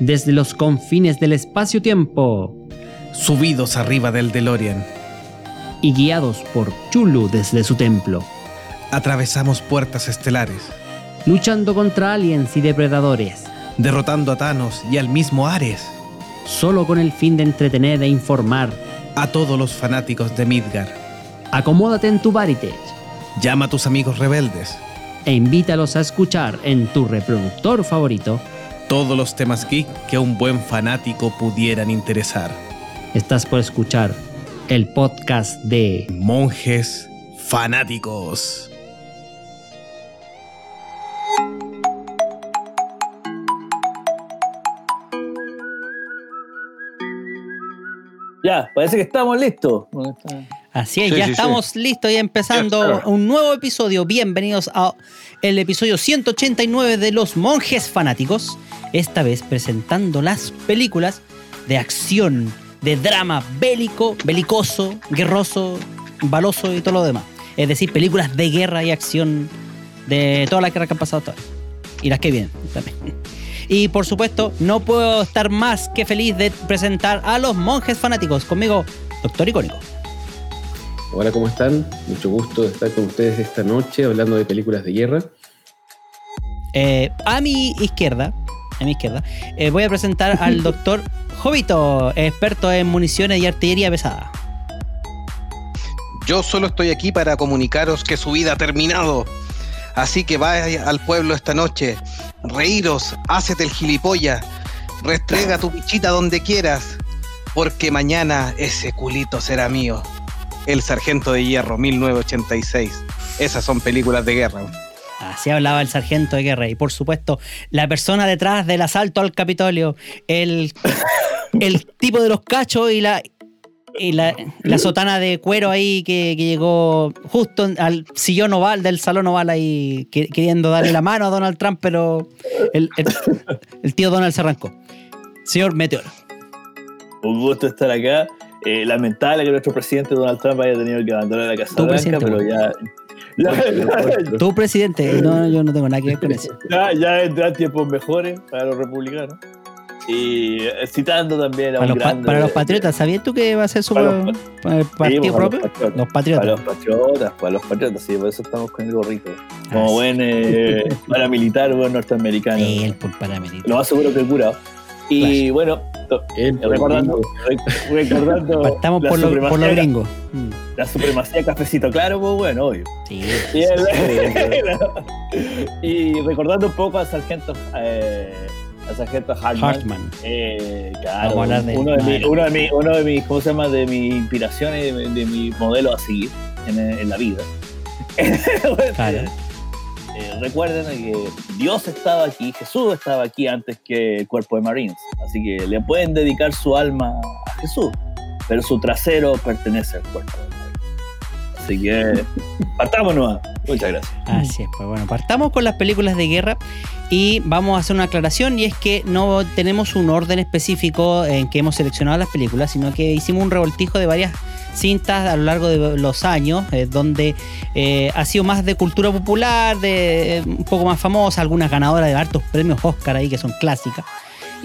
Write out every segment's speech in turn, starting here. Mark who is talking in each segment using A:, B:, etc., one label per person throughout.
A: desde los confines del espacio-tiempo
B: Subidos arriba del DeLorean,
A: y guiados por Chulu desde su templo,
B: atravesamos puertas estelares,
A: luchando contra aliens y depredadores,
B: derrotando a Thanos y al mismo Ares,
A: solo con el fin de entretener e informar.
B: a todos los fanáticos de Midgar.
A: Acomódate en tu Varitech
B: Llama a tus amigos rebeldes.
A: e invítalos a escuchar en tu reproductor favorito.
B: Todos los temas geek que a un buen fanático pudieran interesar.
A: Estás por escuchar el podcast de
B: Monjes fanáticos.
C: Ya, parece que estamos listos.
A: Así es,
D: Sí,
A: ya
D: sí,
A: estamos listos y empezando un nuevo episodio. Bienvenidos a el episodio 189 de Los Monjes Fanáticos. Esta vez presentando las películas de acción, de drama bélico, belicoso, guerroso, baloso y todo lo demás. Es decir, películas de guerra y acción de todas las guerras que han pasado hasta ahora. Y las que vienen también. Y por supuesto, no puedo estar más que feliz de presentar a los monjes fanáticos. Conmigo, Doctor Icónico.
E: Hola, ¿cómo están? Mucho gusto de estar con ustedes esta noche hablando de películas de guerra.
A: Eh, a mi izquierda, a mi izquierda, eh, voy a presentar al doctor Jovito, experto en municiones y artillería pesada.
D: Yo solo estoy aquí para comunicaros que su vida ha terminado. Así que vaya al pueblo esta noche, reíros, hácete el gilipollas, restrega tu pichita donde quieras, porque mañana ese culito será mío. El Sargento de Hierro, 1986. Esas son películas de guerra.
A: Así hablaba el sargento de guerra. Y por supuesto, la persona detrás del asalto al Capitolio, el, el tipo de los cachos y la, y la, la sotana de cuero ahí que, que llegó justo al sillón oval del salón oval ahí que- queriendo darle la mano a Donald Trump, pero el, el- el tío Donald se arrancó. Señor Meteor.
C: Un gusto estar acá. Eh, lamentable que nuestro presidente Donald Trump haya tenido que abandonar la Casa Blanca, pero ya, ya,
A: Tú, presidente, no, yo no tengo nada que ver con eso.
C: ya, ya vendrán tiempos mejores para los republicanos. Y eh, citando también a
A: Para
C: un
A: los,
C: grande-
A: para los patriotas, ¿sabías tú que va a ser su
C: Para los
A: para el
C: Sí,
A: partido
C: para
A: propio?
C: los patriotas.
A: Los patriotas.
C: Para los patriotas, para los patriotas, sí, por eso estamos con el gorrito. Como
A: Ah,
C: buen eh, paramilitar, buen norteamericano.
A: Él por paramilitar.
C: Lo más seguro que el curado. Y bueno,
E: El
C: recordando, recordando
A: Partamos
C: la,
A: por, lo, por
C: supremacía,
A: los gringos.
C: La supremacía cafecito claro, pues bueno, obvio.
A: Sí.
C: Y, el- y recordando un poco al sargento, eh, al sargento Hartman.
A: Hartman.
C: Eh, claro,
A: Vamos a hablar de-
C: uno, de mi- uno de mi- uno de mis, ¿cómo se llama? De mis inspiraciones, de, de mi modelo a seguir en, en la vida.
A: Claro.
C: Eh, recuerden que Dios estaba aquí, Jesús estaba aquí antes que el cuerpo de Marines. Así que le pueden dedicar su alma a Jesús, pero su trasero pertenece al cuerpo de Marines. Así que partamos nomás. Muchas gracias.
A: Así es, pues bueno, partamos con las películas de guerra y vamos a hacer una aclaración y es que no tenemos un orden específico en que hemos seleccionado las películas, sino que hicimos un revoltijo de varias cintas a lo largo de los años, eh, donde eh, ha sido más de cultura popular, de eh, un poco más famosa, algunas ganadoras de hartos premios Oscar ahí que son clásicas.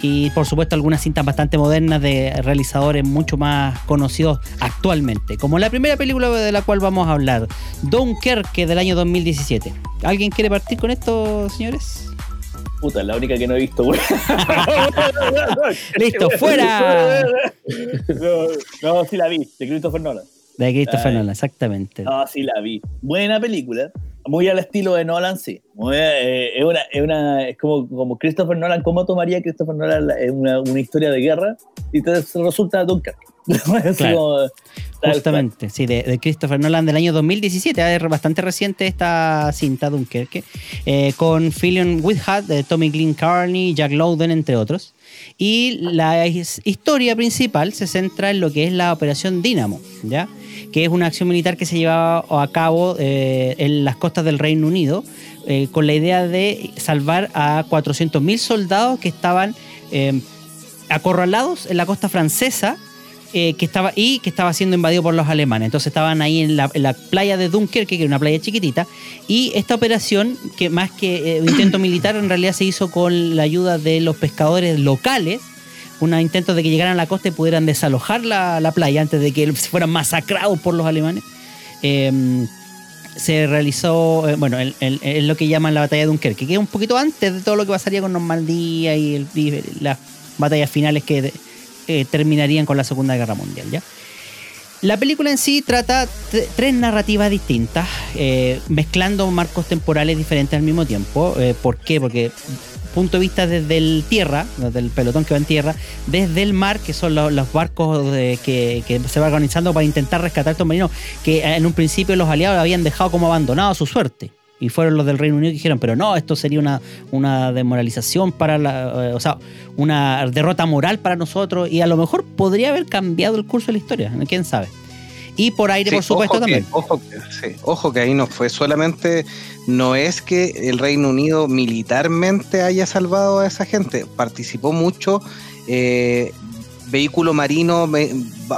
A: Y por supuesto algunas cintas bastante modernas de realizadores mucho más conocidos actualmente. Como la primera película de la cual vamos a hablar, Dunkerque del año 2017. ¿Alguien quiere partir con esto, señores?
C: Puta, la única que no he visto, güey.
A: Listo, fuera.
C: No, no, sí la vi, de Christopher Nolan.
A: De Christopher
C: Ay.
A: Nolan, exactamente.
C: No, sí la vi. Buena película. Muy al estilo de Nolan, sí. Muy, eh, es, una, es, una, es como, como Christopher Nolan. ¿Cómo tomaría Christopher Nolan la- una, una historia de guerra? Y te resulta Dunkerque.
A: Claro.
C: como,
A: Justamente, sí, de, de Christopher Nolan del año 2017. Es bastante reciente esta cinta, Dunkerque. eh, con Fillion Whithad, de Tommy Glynn Carney, Jack Lowden, entre otros. Y la his- historia principal se centra en lo que es la Operación Dínamo, ¿ya? Que es una acción militar que se llevaba a cabo eh, en las costas del Reino Unido eh, con la idea de salvar a 400.000 soldados que estaban eh, acorralados en la costa francesa que estaba y que estaba siendo invadido por los alemanes. Entonces estaban ahí en la, en la playa de Dunkerque, que era una playa chiquitita, y esta operación, que más que un intento militar, en realidad se hizo con la ayuda de los pescadores locales, un intento de que llegaran a la costa y pudieran desalojar la, la playa antes de que fueran masacrados por los alemanes. Eh, se realizó, eh, bueno, es lo que llaman la batalla de Dunkerque, que es un poquito antes de todo lo que pasaría con Normandía y, y las batallas finales que eh, terminarían con la Segunda Guerra Mundial, ¿ya? La película en sí trata tres narrativas distintas, eh, mezclando marcos temporales diferentes al mismo tiempo. ¿Por qué? Porque punto de vista desde el tierra, desde el pelotón que va en tierra, desde el mar, que son los, barcos que, que se va organizando para intentar rescatar a estos marinos, que en un principio los aliados habían dejado como abandonado a su suerte. Y fueron los del Reino Unido que dijeron, pero no, esto sería una, una desmoralización para la. eh, o sea, una derrota moral para nosotros. Y a lo mejor podría haber cambiado el curso de la historia, quién sabe. Y por aire,
D: Sí,
A: por supuesto,
D: ojo que-
A: también.
D: ojo, que, sí, ojo que ahí no fue solamente, no es que el Reino Unido militarmente haya salvado a esa gente, participó mucho eh, vehículo marino,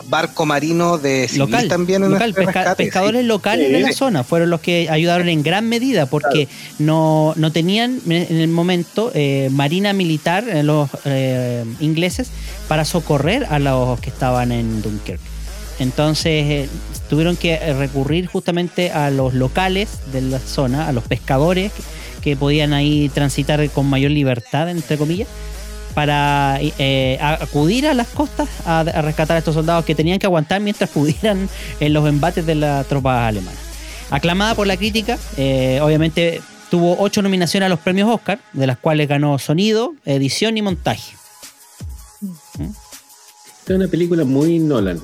D: barco marino de civil
A: local,
D: también en
A: local,
D: este
A: pesca-
D: rescate, sí.
A: pescadores locales
C: Sí.
A: de la zona fueron los que ayudaron en gran medida porque no, no tenían en el momento eh, marina militar eh, los eh, ingleses para socorrer a los que estaban en Dunkerque. Entonces eh, tuvieron que eh, recurrir justamente a los locales de la zona, a los pescadores que, podían ahí transitar con mayor libertad, entre comillas, para eh, acudir a las costas a, rescatar a estos soldados que tenían que aguantar mientras pudieran en los embates de las tropas alemanas. Aclamada por la crítica, obviamente tuvo ocho nominaciones a los premios Oscar, de las cuales ganó sonido, edición y montaje.
E: Esta es una película muy Nolan.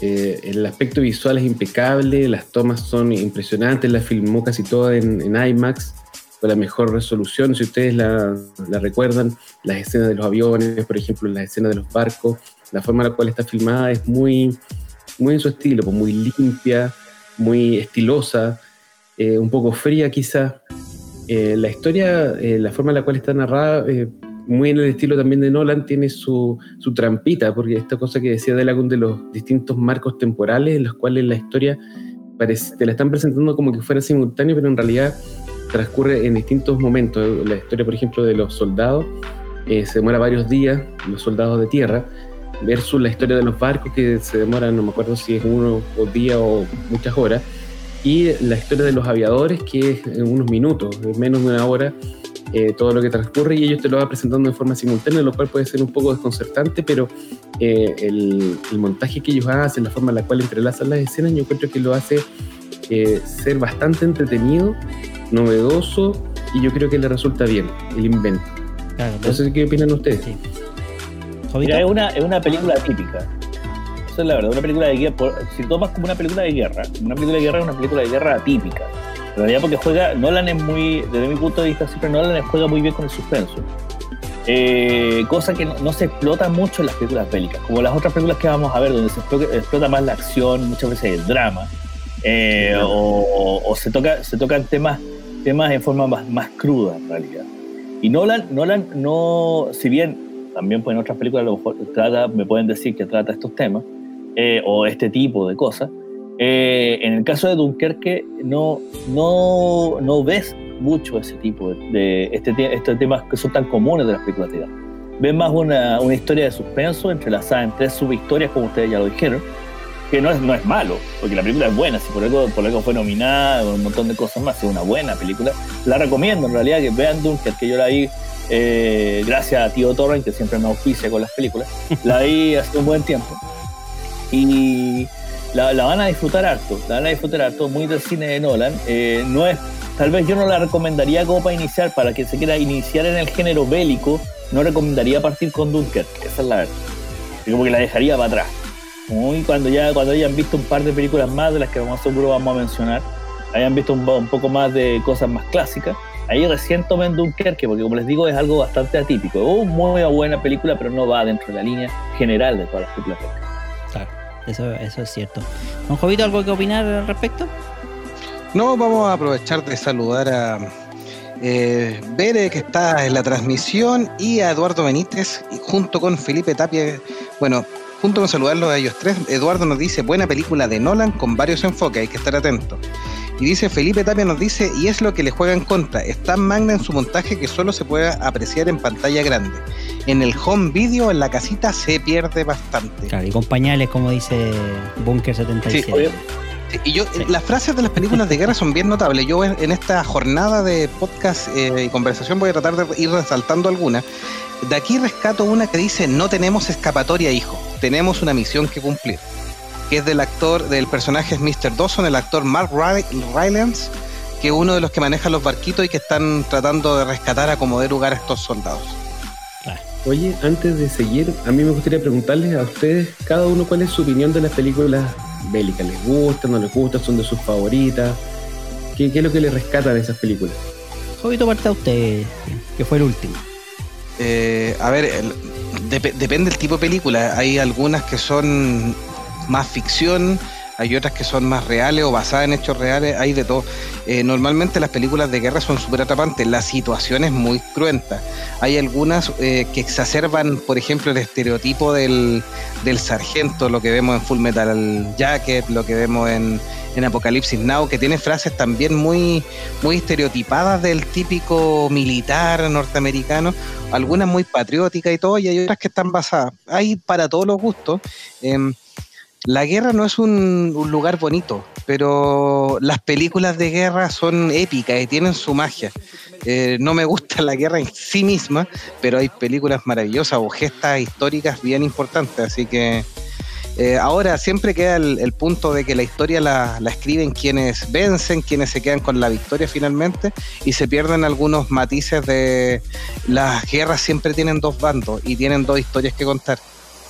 E: Eh, el aspecto visual es impecable, las tomas son impresionantes, la filmó casi toda en, IMAX, con la mejor resolución, si ustedes la, recuerdan, las escenas de los aviones, por ejemplo, las escenas de los barcos, la forma en la cual está filmada es muy, muy en su estilo, pues muy limpia, muy estilosa, eh, un poco fría quizá. Eh, la historia, la forma en la cual está narrada, muy en el estilo también de Nolan, tiene su, su trampita, porque esta cosa que decía Delagun de los distintos marcos temporales en los cuales la historia parece, te la están presentando como que fuera simultáneo, pero en realidad transcurre en distintos momentos. La historia, por ejemplo, de los soldados eh, se demora varios días, los soldados de tierra, versus la historia de los barcos que se demoran, no me acuerdo si es uno o día o muchas horas, y la historia de los aviadores que es en unos minutos, en menos de una hora, eh, todo lo que transcurre y ellos te lo van presentando de forma simultánea, lo cual puede ser un poco desconcertante, pero eh, el, el montaje que ellos hacen, la forma en la cual entrelazan las escenas, yo encuentro que lo hace eh, ser bastante entretenido, novedoso y yo creo que le resulta bien el invento.
A: Claro,
E: No sé qué opinan ustedes.
A: Sí. Jovito.
C: Mira, es una, es una película típica. Eso es la verdad, una película de guerra. Si tomas como una película de guerra, una película de guerra es una película de guerra atípica. En realidad porque juega, Nolan es muy, desde mi punto de vista, siempre Nolan juega muy bien con el suspenso. Eh, cosa que no, no se explota mucho en las películas bélicas, como las otras películas que vamos a ver, donde se explota, explota más la acción, muchas veces el drama, eh, o, o- o se, toca, se tocan temas, temas en forma más, más cruda en realidad. Y Nolan, Nolan no, si bien también pues, en otras películas a lo mejor trata, me pueden decir que trata estos temas, eh, o este tipo de cosas, eh, en el caso de Dunkerque no, no, no ves mucho ese tipo de, de este, temas que son tan comunes de las películas de. Ves más una, una historia de suspenso entrelazada en tres subhistorias, como ustedes ya lo dijeron, que no es, no es malo, porque la película es buena, si por algo, por algo fue nominada, un montón de cosas más, es una buena película. La recomiendo en realidad que vean Dunkerque, que yo la vi eh, gracias a Tío Torren, que siempre me auspicia con las películas. La vi hace un buen tiempo. Y la, van a disfrutar harto, la van a disfrutar harto, muy del cine de Nolan. Eh, no es, tal vez yo no la recomendaría como para iniciar, para que se quiera iniciar en el género bélico, no recomendaría partir con Dunkerque, esa es la verdad. Yo como que la dejaría para atrás. Muy cuando ya cuando hayan visto un par de películas más de las que más seguro vamos a mencionar, hayan visto un, poco más de cosas más clásicas, ahí recién tomen Dunkerque, porque como les digo es algo bastante atípico. Es una muy buena película, pero no va dentro de la línea general de todas las películas.
A: Claro, eso, eso es cierto. Don Jovito, ¿algo que opinar al respecto?
D: No, vamos a aprovechar de saludar a eh, Bere, que está en la transmisión, y a Eduardo Benítez, junto con Felipe Tapia. Bueno, junto con saludarlos a ellos tres, Eduardo nos dice, buena película de Nolan con varios enfoques, hay que estar atento. Y dice Felipe Tapia nos dice, y es lo que le juega en contra, es tan magna en su montaje que solo se puede apreciar en pantalla grande. En el home video, en la casita, se pierde bastante.
A: Claro, y con pañales, como dice Bunker 77.
D: Sí, y yo,
A: Sí.
D: las frases de las películas de guerra son bien notables. Yo en, en esta jornada de podcast eh, y conversación voy a tratar de ir resaltando algunas. De aquí rescato una que dice, no tenemos escapatoria, hijo, tenemos una misión que cumplir. Que es del actor, del personaje es Mr. Dawson, el actor Mark Ry- Rylance, que es uno de los que maneja los barquitos y que están tratando de rescatar a como de lugar a estos soldados.
E: Oye, antes de seguir, a mí me gustaría preguntarles a ustedes, cada uno, cuál es su opinión de las películas bélicas. ¿Les gustan, no les gustan, son de sus favoritas? ¿Qué, qué es lo que les rescata de esas películas?
A: Jovito, parte a usted, que fue el último.
D: Eh, a ver, el- dep- depende del tipo de película. Hay algunas que son más ficción, hay otras que son más reales o basadas en hechos reales, hay de todo. Eh, normalmente las películas de guerra son súper atrapantes, la situación es muy cruenta. Hay algunas eh, que exacerban, por ejemplo, el estereotipo del, del sargento, lo que vemos en Full Metal Jacket, lo que vemos en, en Apocalipsis Now, que tiene frases también muy, muy estereotipadas del típico militar norteamericano, algunas muy patrióticas y todo, y hay otras que están basadas. Hay para todos los gustos. Em, la guerra no es un, lugar bonito, pero las películas de guerra son épicas y tienen su magia. Eh, no me gusta la guerra en sí misma, pero hay películas maravillosas o gestas históricas bien importantes, así que eh, ahora siempre queda el, punto de que la historia la, la escriben quienes vencen, quienes se quedan con la victoria finalmente y se pierden algunos matices de las guerras siempre tienen dos bandos y tienen dos historias que contar.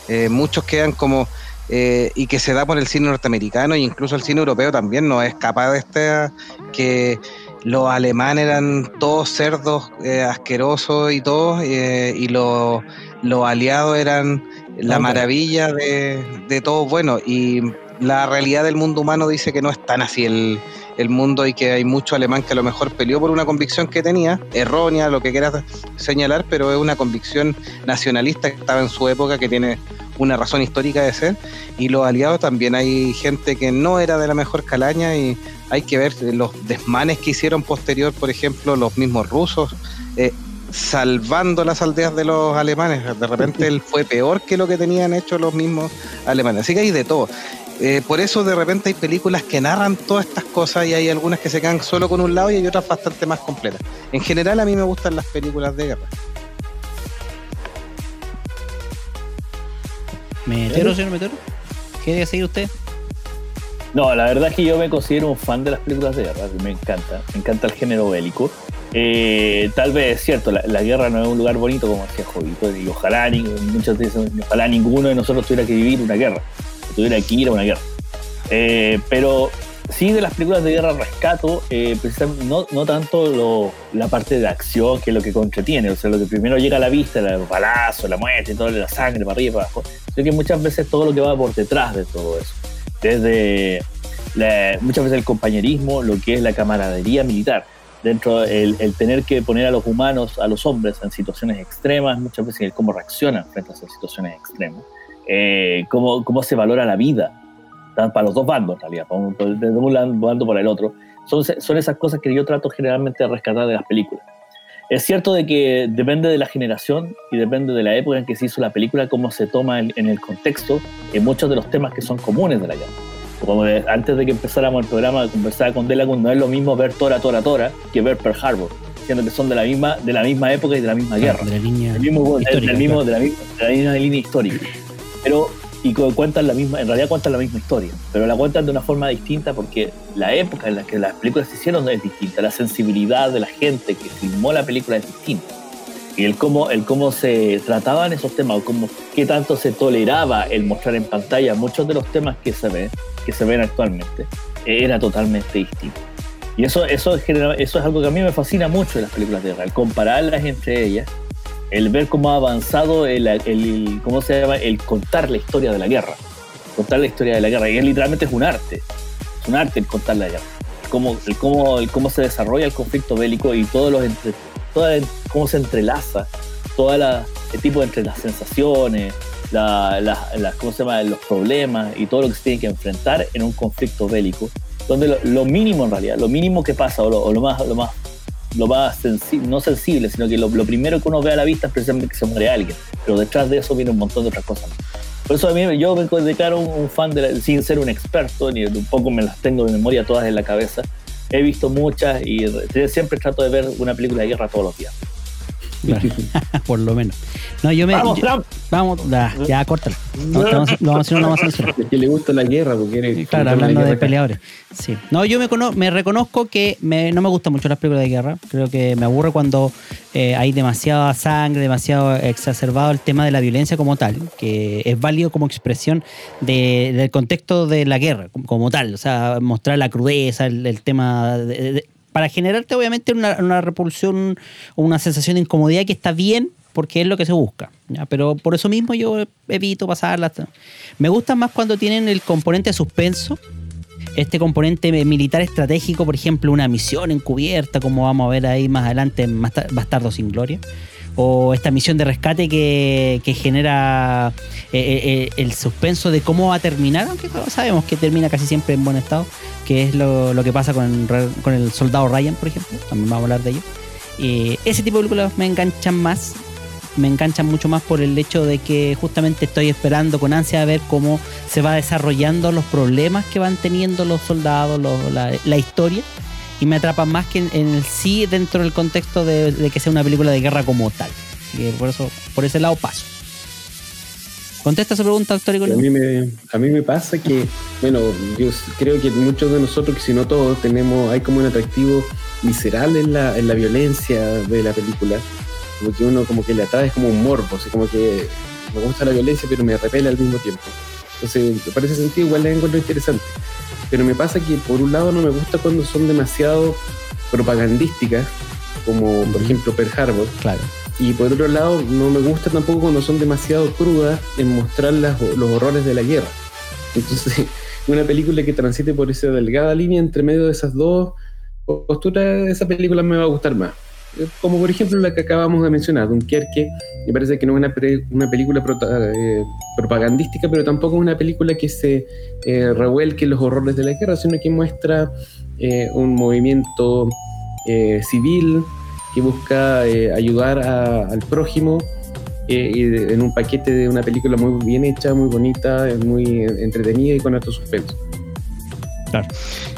D: Eh, muchos quedan como eh, y que se da por el cine norteamericano e incluso el cine europeo también no es capaz de este que los alemanes eran todos cerdos eh, asquerosos y todo eh, y los, los aliados eran la maravilla de, de todo bueno. Y la realidad del mundo humano dice que no es tan así el, el mundo y que hay mucho alemán que a lo mejor peleó por una convicción que tenía, errónea, lo que quieras señalar, pero es una convicción nacionalista que estaba en su época, que tiene una razón histórica de ser, y los aliados también hay gente que no era de la mejor calaña y hay que ver los desmanes que hicieron posterior, por ejemplo, los mismos rusos. eh, salvando las aldeas de los alemanes. De repente él fue peor que lo que tenían hecho los mismos alemanes. Así que hay de todo. Eh, por eso de repente hay películas que narran todas estas cosas y hay algunas que se quedan solo con un lado y hay otras bastante más completas. En general a mí me gustan las películas de guerra.
A: ¿Metero, señor Metero? ¿Quiere seguir usted?
C: No, la verdad es que yo me considero un fan de las películas de guerra, me encanta, me encanta el género bélico. Eh, tal vez es cierto, la, la guerra no es un lugar bonito, como decía Jovito, y ojalá, ni, muchos dicen, ojalá ninguno de nosotros tuviera que vivir una guerra, que tuviera que ir a una guerra. Eh, pero sí de las películas de guerra rescato, eh, precisamente no, no tanto lo- la parte de acción, que es lo que entretiene, o sea, lo que primero llega a la vista, el balazo, la muerte, toda la sangre para arriba y para abajo, sino que muchas veces todo lo que va por detrás de todo eso desde la- muchas veces el compañerismo, lo que es la camaradería militar, dentro el, el tener que poner a los humanos, a los hombres en situaciones extremas, muchas veces el cómo reaccionan frente a esas situaciones extremas, eh, cómo, cómo se valora la vida, para los dos bandos en realidad, para un- desde un bando para el otro, son, son esas cosas que yo trato generalmente de rescatar de las películas. Es cierto de que depende de la generación y depende de la época en que se hizo la película, cómo se toma en, en el contexto, en muchos de los temas que son comunes de la guerra. Como de- antes de que empezáramos el programa, conversaba con Delagun, no es lo mismo ver Tora Tora Tora que ver Pearl Harbor, siendo que son de la misma, de la misma época y de la misma guerra
A: De la línea.
C: del mismo, del-
A: Histórica,
C: del mismo-
A: claro.
C: de, la misma, de la misma línea histórica. Pero, y cu- cuentan la misma, en realidad cuentan la misma historia, pero la cuentan de una forma distinta porque la época en la que las películas se hicieron es distinta, la sensibilidad de la gente que filmó la película es distinta. Y el cómo, el cómo se trataban esos temas, o cómo, qué tanto se toleraba el mostrar en pantalla muchos de los temas que se ven, que se ven actualmente, eh, era totalmente distinto. Y eso, eso, eso es algo que a mí me fascina mucho de las películas de guerra, el compararlas entre ellas, el ver cómo ha avanzado el, el- ¿cómo se llama? El contar la historia de la guerra. Contar la historia de la guerra. Y es literalmente es un arte. Es un arte el contar la guerra. Cómo, cómo, cómo se desarrolla el conflicto bélico y todos los entre, toda- cómo se entrelaza todo el tipo entre las sensaciones, la, la- ¿cómo se llama? los problemas y todo lo que se tiene que enfrentar en un conflicto bélico, donde lo, mínimo en realidad, lo mínimo que pasa o o lo más, lo más, lo más sensible, no sensible, sino que lo, lo primero que uno ve a la vista es precisamente que se muere alguien, pero detrás de eso viene un montón de otras cosas. Por eso a mí yo me declaro un, fan, de la- sin ser un experto, ni un poco me las tengo de memoria todas en la cabeza. He visto muchas y re- siempre trato de ver una película de guerra todos los días.
A: Claro. Por lo menos. No, yo me.
C: ¡Vamos,
A: yo-
C: Trump!
A: vamos, ya, ya, córtala. No, te vamos, lo vamos a hacer una más censura.
E: Es que le gusta la guerra, porque quiere.
A: Sí, Claro, hablando de
E: acá.
A: peleadores. Sí. No, yo me, me reconozco que me- no me gustan mucho las películas de guerra. Creo que me aburre cuando eh, hay demasiada sangre, demasiado exacerbado el tema de la violencia como tal, que es válido como expresión de- del contexto de la guerra como, como tal. O sea, mostrar la crudeza, el, el tema de- de- para generarte obviamente una, repulsión o una sensación de incomodidad que está bien porque es lo que se busca. Pero por eso mismo yo evito pasarlas. Me gustan más cuando tienen el componente suspenso, este componente militar estratégico, por ejemplo, una misión encubierta, como vamos a ver ahí más adelante en Basta- Bastardo sin Gloria, o esta misión de rescate que, que genera eh, eh, eh, el suspenso de cómo va a terminar, aunque sabemos que termina casi siempre en buen estado, que es lo, lo que pasa con, con el soldado Ryan, por ejemplo, también vamos a hablar de ello. Ese tipo de películas me enganchan más, me enganchan mucho más por el hecho de que justamente estoy esperando con ansia a ver cómo se va desarrollando los problemas que van teniendo los soldados, los- la, la historia, y me atrapan más que en, en el sí dentro del contexto de, de que sea una película de guerra como tal. Así que por eso, por ese lado paso. Contesta esa pregunta, doctor
E: A
A: Icolino.
E: mí, me, a mí me pasa que, bueno, yo creo que muchos de nosotros, que si no todos, tenemos, hay como un atractivo visceral en la, en la violencia de la película. Como que uno como que le atrae como un morbo, como que me gusta la violencia pero me repele al mismo tiempo. Entonces, por ese sentido igual la encuentro interesante. Pero me pasa que por un lado no me gusta cuando son demasiado propagandísticas, como por ejemplo Pearl Harbor,
A: Claro.
E: y por otro lado, no me gusta tampoco cuando son demasiado crudas en mostrar las- los horrores de la guerra. Entonces, una película que transite por esa delgada línea entre medio de esas dos posturas, esa película me va a gustar más. Como por ejemplo la que acabamos de mencionar, Dunkerque, me parece que no es una, pre- una película prota- eh, propagandística, pero tampoco es una película que se eh, revuelque los horrores de la guerra, sino que muestra eh, un movimiento eh, civil que busca eh, ayudar a- al prójimo eh, y de- en un paquete de una película muy bien hecha, muy bonita, muy entretenida y con alto suspenso.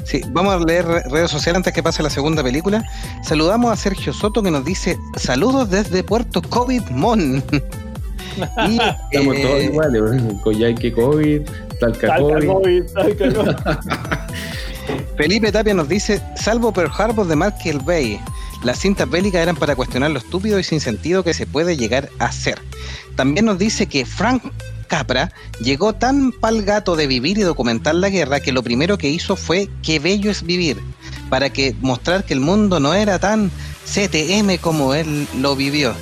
D: Sí, vamos a leer re- redes sociales antes que pase la segunda película. Saludamos a Sergio Soto que nos dice saludos desde Puerto COVID Mon. y,
E: Estamos
D: eh,
E: todos iguales, ¿no? Coyhaique COVID, Talca
C: Talca
E: COVID.
C: COVID, talca COVID.
D: Felipe Tapia nos dice, salvo Pearl Harbor de Michael Bay, las cintas bélicas eran para cuestionar lo estúpido y sin sentido que se puede llegar a ser. También nos dice que Frank Capra llegó tan pal gato de vivir y documentar la guerra que lo primero que hizo fue qué bello es vivir, para que mostrar que el mundo no era tan CTM como él lo vivió.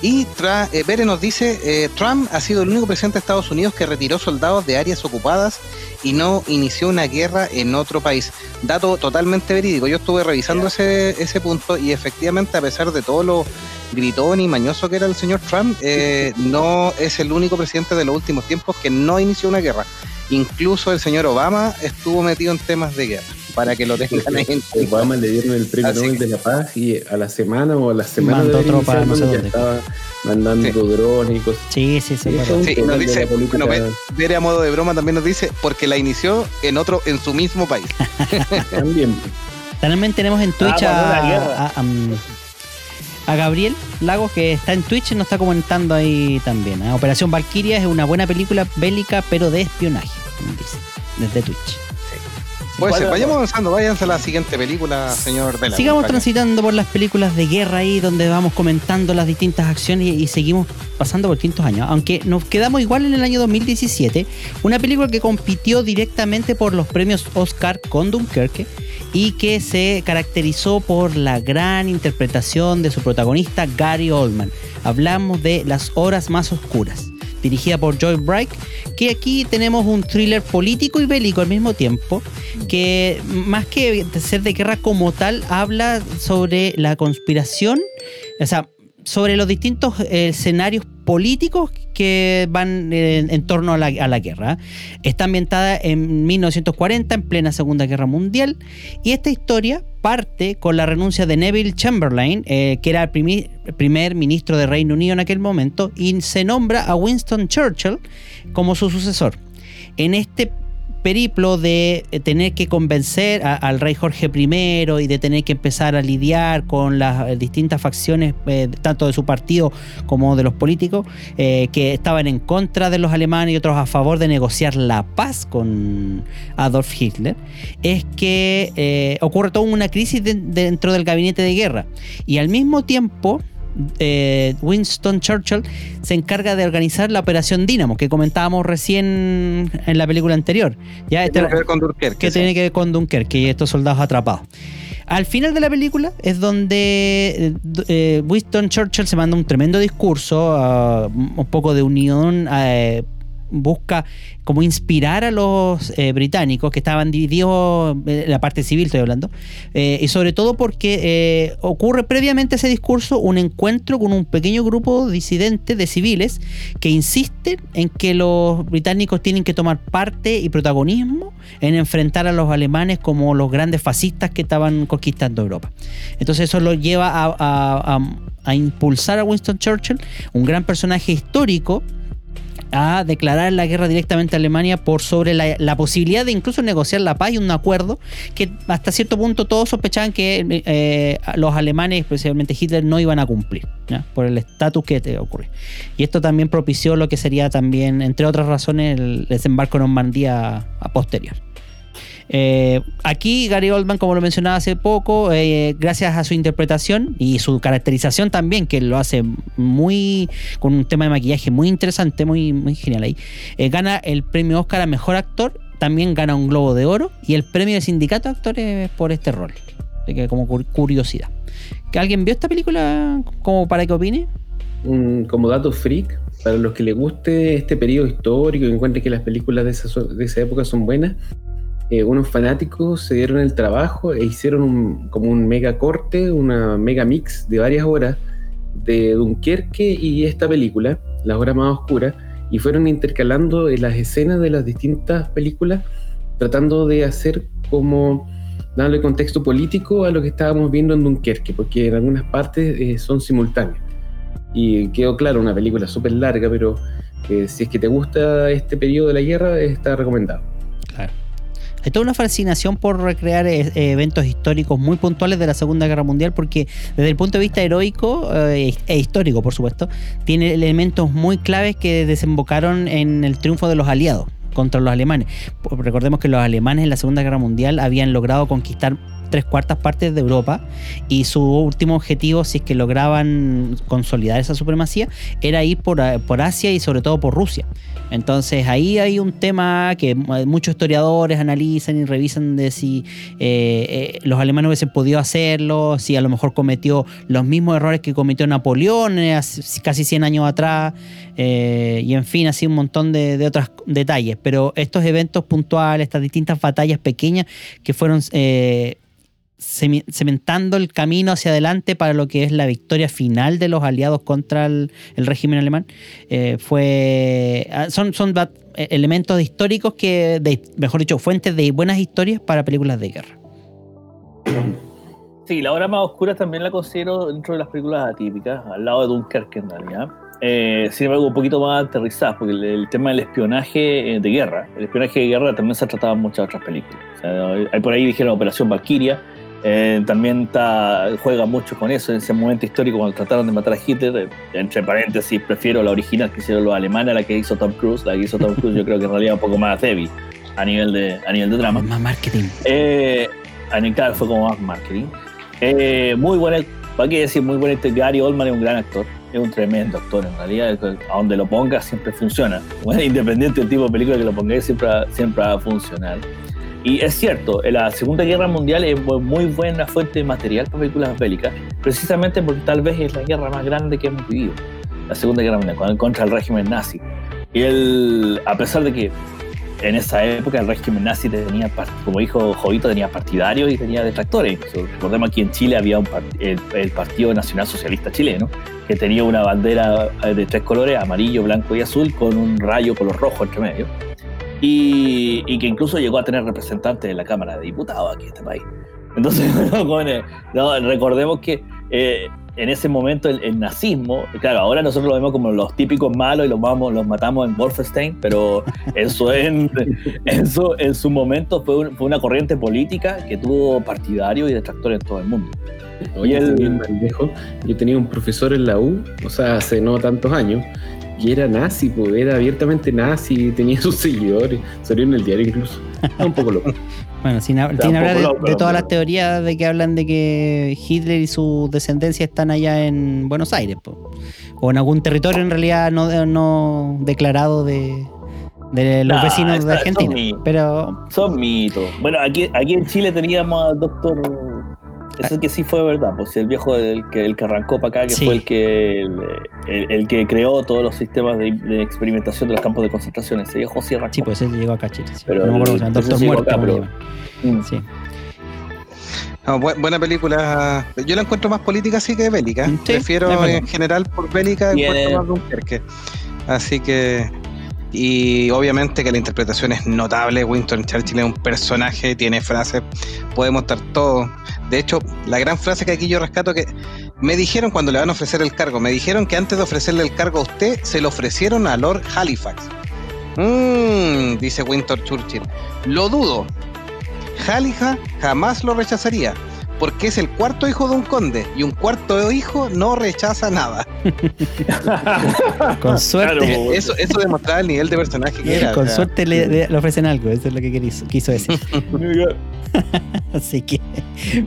D: Y Tra- eh, Bere nos dice, eh, Trump ha sido el único presidente de Estados Unidos que retiró soldados de áreas ocupadas y no inició una guerra en otro país. Dato totalmente verídico. Yo estuve revisando ese, ese punto y efectivamente, a pesar de todo lo gritón y mañoso que era el señor Trump, eh, no es el único presidente de los últimos tiempos que no inició una guerra. Incluso el señor Obama estuvo metido en temas de guerra, para que lo tengan ahí en cuenta.
E: Obama le dieron el premio
D: Así
E: Nobel
D: que-
E: de la Paz y a la semana o a la semana
A: Mandó tropa, no sé
E: ya
A: dónde.
E: estaba mandando
D: Sí.
E: drones y cosas.
A: Sí, sí, sí. Claro.
D: nos dice, bueno, Bere a modo de broma también nos dice, porque la inició en otro, en su mismo país.
E: También.
A: También tenemos en Twitch
C: Ah,
A: a, a Gabriel Lagos, que está en Twitch y nos está comentando ahí también. ¿eh? Operación Valkyria es una buena película bélica, pero de espionaje, dice, desde Twitch.
D: Puede ser,
C: ¿Cuál-
D: vayamos avanzando, váyanse a la siguiente película, señor Vela.
A: Sigamos transitando por las películas de guerra ahí, donde vamos comentando las distintas acciones y, y seguimos pasando por distintos años. Aunque nos quedamos igual en el año 2017, una película que compitió directamente por los premios Oscar con Dunkerque y que se caracterizó por la gran interpretación de su protagonista Gary Oldman. Hablamos de Las Horas Más Oscuras, dirigida por Joy Bright, que aquí tenemos un thriller político y bélico al mismo tiempo, que más que ser de guerra como tal, habla sobre la conspiración, o sea, sobre los distintos eh, escenarios políticos que van eh, en torno a la, guerra. Está ambientada en 1940, en plena Segunda Guerra Mundial, y esta historia parte con la renuncia de Neville Chamberlain, eh, que era el primer ministro de Reino Unido en aquel momento, y se nombra a Winston Churchill como su sucesor. En este periplo de eh, tener que convencer a- al rey Jorge I y de tener que empezar a lidiar con las eh, distintas facciones, eh, tanto de su partido como de los políticos, que estaban en contra de los alemanes y otros a favor de negociar la paz con Adolf Hitler, es que eh, ocurre toda una crisis de- dentro del gabinete de guerra. Y al mismo tiempo, eh, Winston Churchill se encarga de organizar la operación Dynamo, que comentábamos recién en la película anterior. Ya este-
D: Tiene que ver con Dunkerque,
A: que
D: sí.
A: tiene que ver con Dunkerque y estos soldados atrapados. Al final de la película es donde eh, eh, Winston Churchill se manda un tremendo discurso, ah, un poco de unión, eh, busca como inspirar a los eh, británicos que estaban divididos, eh, la parte civil estoy hablando, eh, y sobre todo porque ocurre previamente ese discurso un encuentro con un pequeño grupo disidente de civiles que insisten en que los británicos tienen que tomar parte y protagonismo en enfrentar a los alemanes como los grandes fascistas que estaban conquistando Europa. Entonces eso lo lleva a- a- a impulsar a Winston Churchill, un gran personaje histórico, a declarar la guerra directamente a Alemania por sobre la, la posibilidad de incluso negociar la paz y un acuerdo que hasta cierto punto todos sospechaban que eh, los alemanes, especialmente Hitler, no iban a cumplir ¿ya? por el estatus que te ocurre. Y esto también propició lo que sería también, entre otras razones, el desembarco en Normandía a posterior. Eh, aquí Gary Oldman, como lo mencionaba hace poco, eh, gracias a su interpretación y su caracterización también, que lo hace muy con un tema de maquillaje muy interesante, muy, muy genial ahí, eh, gana el premio Oscar a Mejor Actor, también gana un Globo de Oro y el premio del Sindicato de Actores por este rol. Que como cur- curiosidad. ¿Que ¿Alguien vio esta película como para que opine?
E: Como dato freak, para los que les guste este periodo histórico y encuentren que las películas de esa, de esa época son buenas, eh, unos fanáticos se dieron el trabajo e hicieron un- como un mega corte, una mega mix de varias horas de Dunkerque y esta película, Las Horas Más Oscuras, y fueron intercalando las escenas de las distintas películas, tratando de hacer como darle contexto político a lo que estábamos viendo en Dunkerque, porque en algunas partes eh, son simultáneas. Y quedó claro, una película súper larga, pero eh, si es que te gusta este periodo de la guerra, está recomendado.
A: Hay toda una fascinación por recrear eh, eventos históricos muy puntuales de la Segunda Guerra Mundial, porque desde el punto de vista heroico eh, e histórico, por supuesto, tiene elementos muy claves que desembocaron en el triunfo de los aliados contra los alemanes. Recordemos que los alemanes en la Segunda Guerra Mundial habían logrado conquistar tres cuartas partes de Europa y su último objetivo, si es que lograban consolidar esa supremacía, era ir por, eh, por Asia y sobre todo por Rusia. Entonces ahí hay un tema que muchos historiadores analizan y revisan de si eh, eh, los alemanes hubiesen podido hacerlo, si a lo mejor cometió los mismos errores que cometió Napoleón eh, casi 100 años atrás, y en fin, así un montón de, de otros detalles. Pero estos eventos puntuales, estas distintas batallas pequeñas que fueron... cementando el camino hacia adelante para lo que es la victoria final de los aliados contra el, régimen alemán. Eh, fue ah, son, son eh, elementos históricos que, mejor dicho, fuentes de buenas historias para películas de guerra.
C: Sí, la hora más oscura también la considero dentro de las películas atípicas, al lado de Dunkerque en realidad. Eh, sin embargo, un poquito más aterrizada, porque el, tema del espionaje de guerra, el espionaje de guerra también se ha tratado en muchas otras películas. Hay por ahí dijeron Operación Valkyria, eh, también está, juega mucho con eso en ese momento histórico cuando trataron de matar a Hitler. eh, entre paréntesis, prefiero la original que hicieron los alemanes a la que hizo Tom Cruise. La que hizo Tom Cruise, yo creo que en realidad un poco más heavy a nivel de, a nivel de drama.
A: Más marketing.
C: Eh, fue como más marketing. Eh, muy buena, ¿para qué decir? Muy buen actor. Gary Oldman es un gran actor. Es un tremendo actor, en realidad. A donde lo pongas siempre funciona. Bueno, independiente del tipo de película que lo pongáis, siempre, siempre va a funcionar. Y es cierto, la Segunda Guerra Mundial es muy buena fuente de material para películas bélicas, precisamente porque tal vez es la guerra más grande que hemos vivido. La Segunda Guerra Mundial, contra el régimen nazi. Y él, a pesar de que en esa época el régimen nazi tenía, como dijo Jovito, tenía partidarios y tenía detractores. Recordemos aquí en Chile había un par- el, el Partido Nacional Socialista Chileno, que tenía una bandera eh, de tres colores, amarillo, blanco y azul, con un rayo color rojo entre medio. Y, y que incluso llegó a tener representantes en la Cámara de Diputados aquí en este país. Entonces, bueno, no, recordemos que eh, en ese momento el, el nazismo, claro, ahora nosotros lo vemos como los típicos malos y los, vamos, los matamos en Wolfenstein, pero en su, en, en su, en su momento fue, un- fue una corriente política que tuvo partidarios y detractores en todo el mundo.
E: Oye,
C: Y el-
E: ir más lejos, yo tenía un profesor en la U, o sea, hace no tantos años, y era nazi, pues, era abiertamente nazi, tenía sus seguidores, salió en el diario incluso. Era un poco loco.
A: Bueno, sin, hab- sin hablar de,
C: lo-
A: de
C: pero-
A: todas las teorías de que hablan de que Hitler y su descendencia están allá en Buenos Aires, po. o en algún territorio en realidad no, no declarado de, de los
C: Nah,
A: vecinos de
C: son
A: Argentina.
C: mi-
A: Pero
C: Son mitos. Bueno, aquí, aquí en Chile teníamos al doctor. Ese que sí fue verdad, pues el viejo el que, el que arrancó para acá, que
A: Sí.
C: fue el que el, el- el que creó todos los sistemas de, de experimentación de los campos de concentración. Ese viejo sí arrancó.
A: sí, pues él llegó acá a Chile. sí.
C: Pero
A: no me acuerdo
C: ese
A: Doctor Muerte.
C: acá,
A: ¿cómo le
C: pero-? Mm.
A: Sí.
D: No, bu- buena película. Yo la encuentro más política así que bélica.
A: Sí,
D: Prefiero en general por bélica encuentro más Dunkerque. Así que. Y obviamente que la interpretación es notable. Winston Churchill es un personaje, tiene frases, puede mostrar todo. De hecho, la gran frase que aquí yo rescato que me dijeron cuando le van a ofrecer el cargo, me dijeron que antes de ofrecerle el cargo a usted, se lo ofrecieron a Lord Halifax. Mmm, dice Winston Churchill. Lo dudo. Halifax jamás lo rechazaría, porque es el cuarto hijo de un conde y un cuarto hijo no rechaza nada.
A: Con suerte.
C: Claro,
D: Eso, eso demostraba el nivel de personaje que era.
A: Con
D: o sea.
A: suerte le, ofrecen algo, eso es lo que quiso, quiso decir. Así que,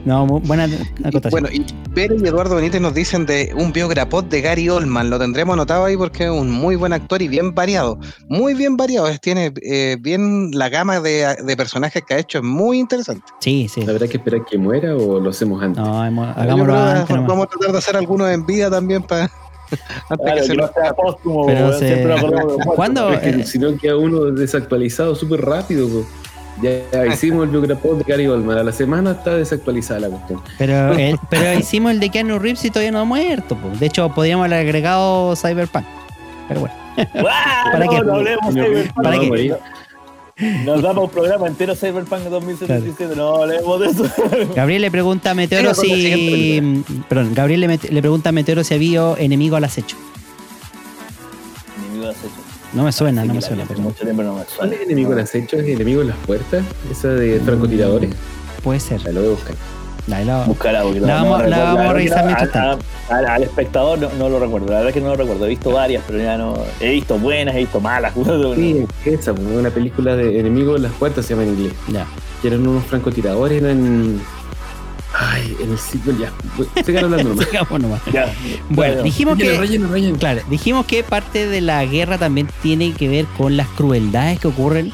A: no, buena acotación.
D: Bueno, y Pérez y Eduardo Benítez nos dicen de un biograpot de Gary Oldman. Lo tendremos anotado ahí porque es un muy buen actor y bien variado. Muy bien variado. Es- Tiene eh, bien la gama de, de personajes que ha hecho. Es muy interesante.
A: sí, sí.
E: ¿Habrá que esperar que muera o lo hacemos antes?
A: No, hemos- hagámoslo nomás.
D: Vamos a tratar de hacer algunos en vida también para. antes
C: Claro,
D: que
A: eh,
E: si no queda uno desactualizado súper rápido. Ya hicimos el biograpod de Gary Oldman. A la semana está desactualizada la cuestión.
A: Pero, el- pero hicimos el de Keanu Reeves y todavía no ha muerto. po. De hecho, podríamos haber agregado Cyberpunk. Pero bueno. ¿Para
C: no,
A: qué?
C: no hablemos
E: No,
C: Cyberpunk.
A: ¿Para
E: no,
A: qué?
C: Nos damos un programa entero Cyberpunk 2077. No hablemos de eso.
A: Gabriel le pregunta a Meteoro
D: la
A: si. Perdón, Gabriel le, met- le pregunta a Meteoro si había enemigo al acecho.
C: Enemigo de acecho.
A: No me suena, no me
C: la
A: suena. pero
C: mucho tiempo no me
E: ¿Cuál es el enemigo de las hechos? ¿Es el enemigo de las puertas? Esa de francotiradores.
A: puede ser.
E: Ya lo voy a buscar.
A: La-
C: Buscarla, porque
A: La
C: no-
A: vamos-
C: no
A: la vamos a revisar mientras
C: a- a- al, al espectador no, no lo recuerdo. La verdad es que no lo recuerdo. He visto varias, pero ya no. He visto buenas, he visto malas.
E: Sí, esa, pues, una película de enemigos de las puertas se llama en inglés.
A: ya.
E: Que eran unos francotiradores, eran. Ay, en el sitio ya. Sigan hablando nomás.
A: Sigamos nomás.
C: Ya.
A: Bueno, dijimos que.
E: relleno, relleno.
A: Claro, dijimos que parte de la guerra también tiene que ver con las crueldades que ocurren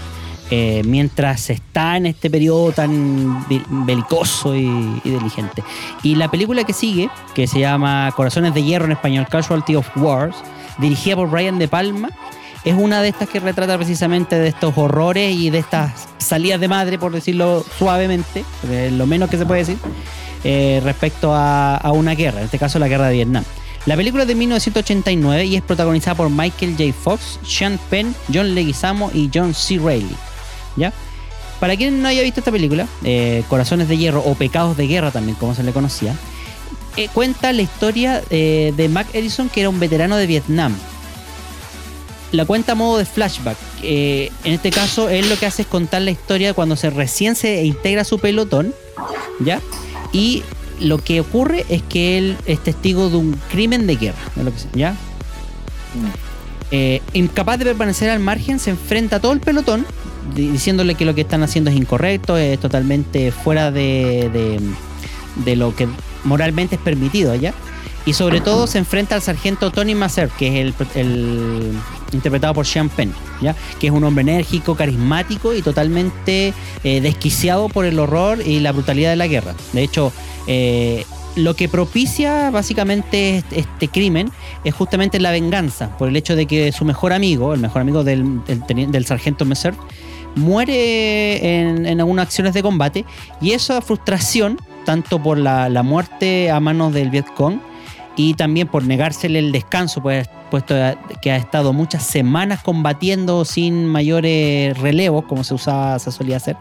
A: eh, mientras está en este periodo tan be- belicoso y, diligente. Y la película que sigue, que se llama Corazones de Hierro en español, Casualty of Wars, dirigida por Brian De Palma, es una de estas que retrata precisamente de estos horrores y de estas salidas de madre, por decirlo suavemente, lo menos que se puede decir, eh, respecto a, a una guerra, en este caso la guerra de Vietnam. La película es de 1989 y es protagonizada por Michael J. Fox, Sean Penn, John Leguizamo y John C. Reilly. ¿Ya? Para quien no haya visto esta película, eh, Corazones de Hierro o Pecados de Guerra también, como se le conocía, eh, cuenta la historia eh, de Mac Edison, que era un veterano de Vietnam. La cuenta a modo de flashback. En este caso, él lo que hace es contar la historia cuando se recién se integra a su pelotón, ¿ya? Y lo que ocurre es que él es testigo de un crimen de guerra, lo que ¿ya? Eh, incapaz de permanecer al margen, se enfrenta a todo el pelotón, diciéndole que lo que están haciendo es incorrecto, es totalmente fuera de, de- lo que moralmente es permitido, ¿ya? Y sobre todo se enfrenta al sargento Tony Macer, que es el, el- interpretado por Sean Penn, ¿ya? Que es un hombre enérgico, carismático y totalmente eh, desquiciado por el horror y la brutalidad de la guerra. De hecho, eh, lo que propicia básicamente este, crimen es justamente la venganza, por el hecho de que su mejor amigo, el mejor amigo del, del del sargento Messer, muere en, algunas acciones de combate y esa frustración, tanto por la, muerte a manos del Vietcong y también por negársele el descanso, pues, puesto que ha estado muchas semanas combatiendo sin mayores relevos, como se usaba, se solía hacer,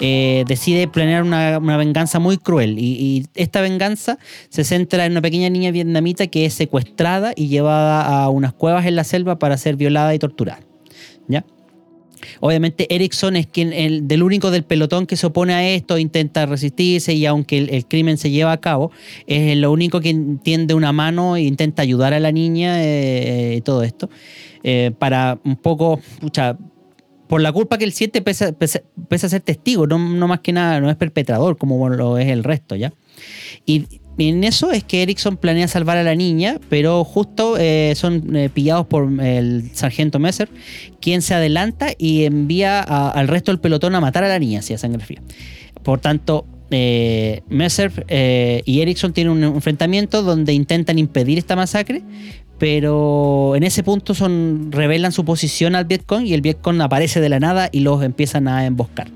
A: eh, decide planear una, una venganza muy cruel. Y, y esta venganza se centra en una pequeña niña vietnamita que es secuestrada y llevada a unas cuevas en la selva para ser violada y torturada. ¿Ya? Obviamente Erickson es quien el, del único del pelotón que se opone a esto, intenta resistirse y aunque el, crimen se lleva a cabo, es lo único que tiende una mano e intenta ayudar a la niña eh, y todo esto. eh, para un poco, pucha, por la culpa que él siente, pese, pese- pese a ser testigo, no, no más que nada, no es perpetrador como lo es el resto, ¿ya? Y en eso es que Erickson planea salvar a la niña, pero justo eh, son eh, pillados por el sargento Messer, quien se adelanta y envía al resto del pelotón a matar a la niña, así a sangre fría. Por tanto, eh, Messer eh, y Erickson tienen un enfrentamiento donde intentan impedir esta masacre, pero en ese punto son revelan su posición al Vietcong y el Vietcong aparece de la nada y los empiezan a emboscar.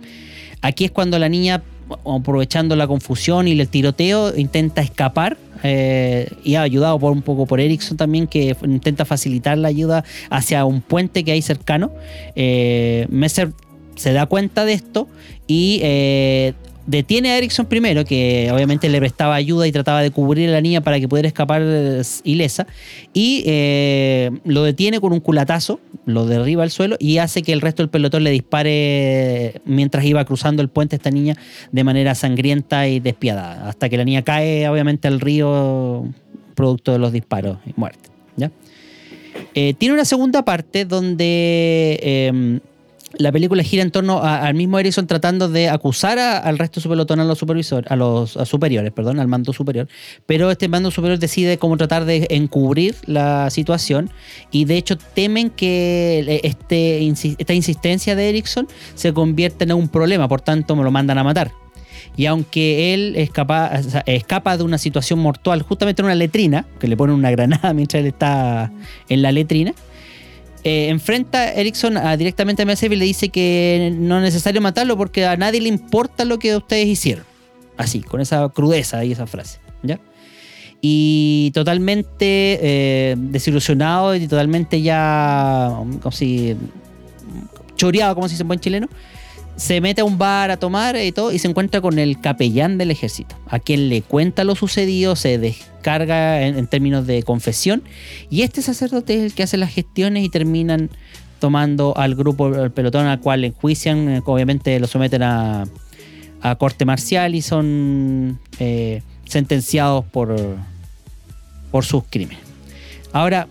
A: Aquí es cuando la niña, aprovechando la confusión y el tiroteo, intenta escapar. eh, y ayudado por un poco por Erickson también, que intenta facilitar la ayuda hacia un puente que hay cercano. Eh, Messer se da cuenta de esto y eh, detiene a Erickson primero, que obviamente le prestaba ayuda y trataba de cubrir a la niña para que pudiera escapar eh, ilesa, y eh, lo detiene con un culatazo, lo derriba al suelo y hace que el resto del pelotón le dispare mientras iba cruzando el puente esta niña de manera sangrienta y despiadada, hasta que la niña cae obviamente al río producto de los disparos y muerte. Eh, tiene una segunda parte donde eh, la película gira en torno al mismo Erickson tratando de acusar a- al resto de su pelotón, a los, supervisor, a los superiores, perdón, al mando superior. Pero este mando superior decide cómo tratar de encubrir la situación y de hecho temen que este, esta insistencia de Erickson se convierta en un problema, por tanto me lo mandan a matar. Y aunque él escapa, escapa de una situación mortal justamente en una letrina, que le ponen una granada mientras él está en la letrina, eh, enfrenta Erickson a- directamente a Messer y le dice que no es necesario matarlo porque a nadie le importa lo que ustedes hicieron. Así, con esa crudeza y esa frase. ¿ya? Y totalmente eh, desilusionado y totalmente ya como si choreado, como se dice en buen chileno, se mete a un bar a tomar y todo y se encuentra con el capellán del ejército, a quien le cuenta lo sucedido, se descarga en, términos de confesión y este sacerdote es el que hace las gestiones y terminan tomando al grupo, al pelotón al cual enjuician, eh, obviamente lo someten a, a corte marcial y son eh, sentenciados por, por sus crímenes. Ahora,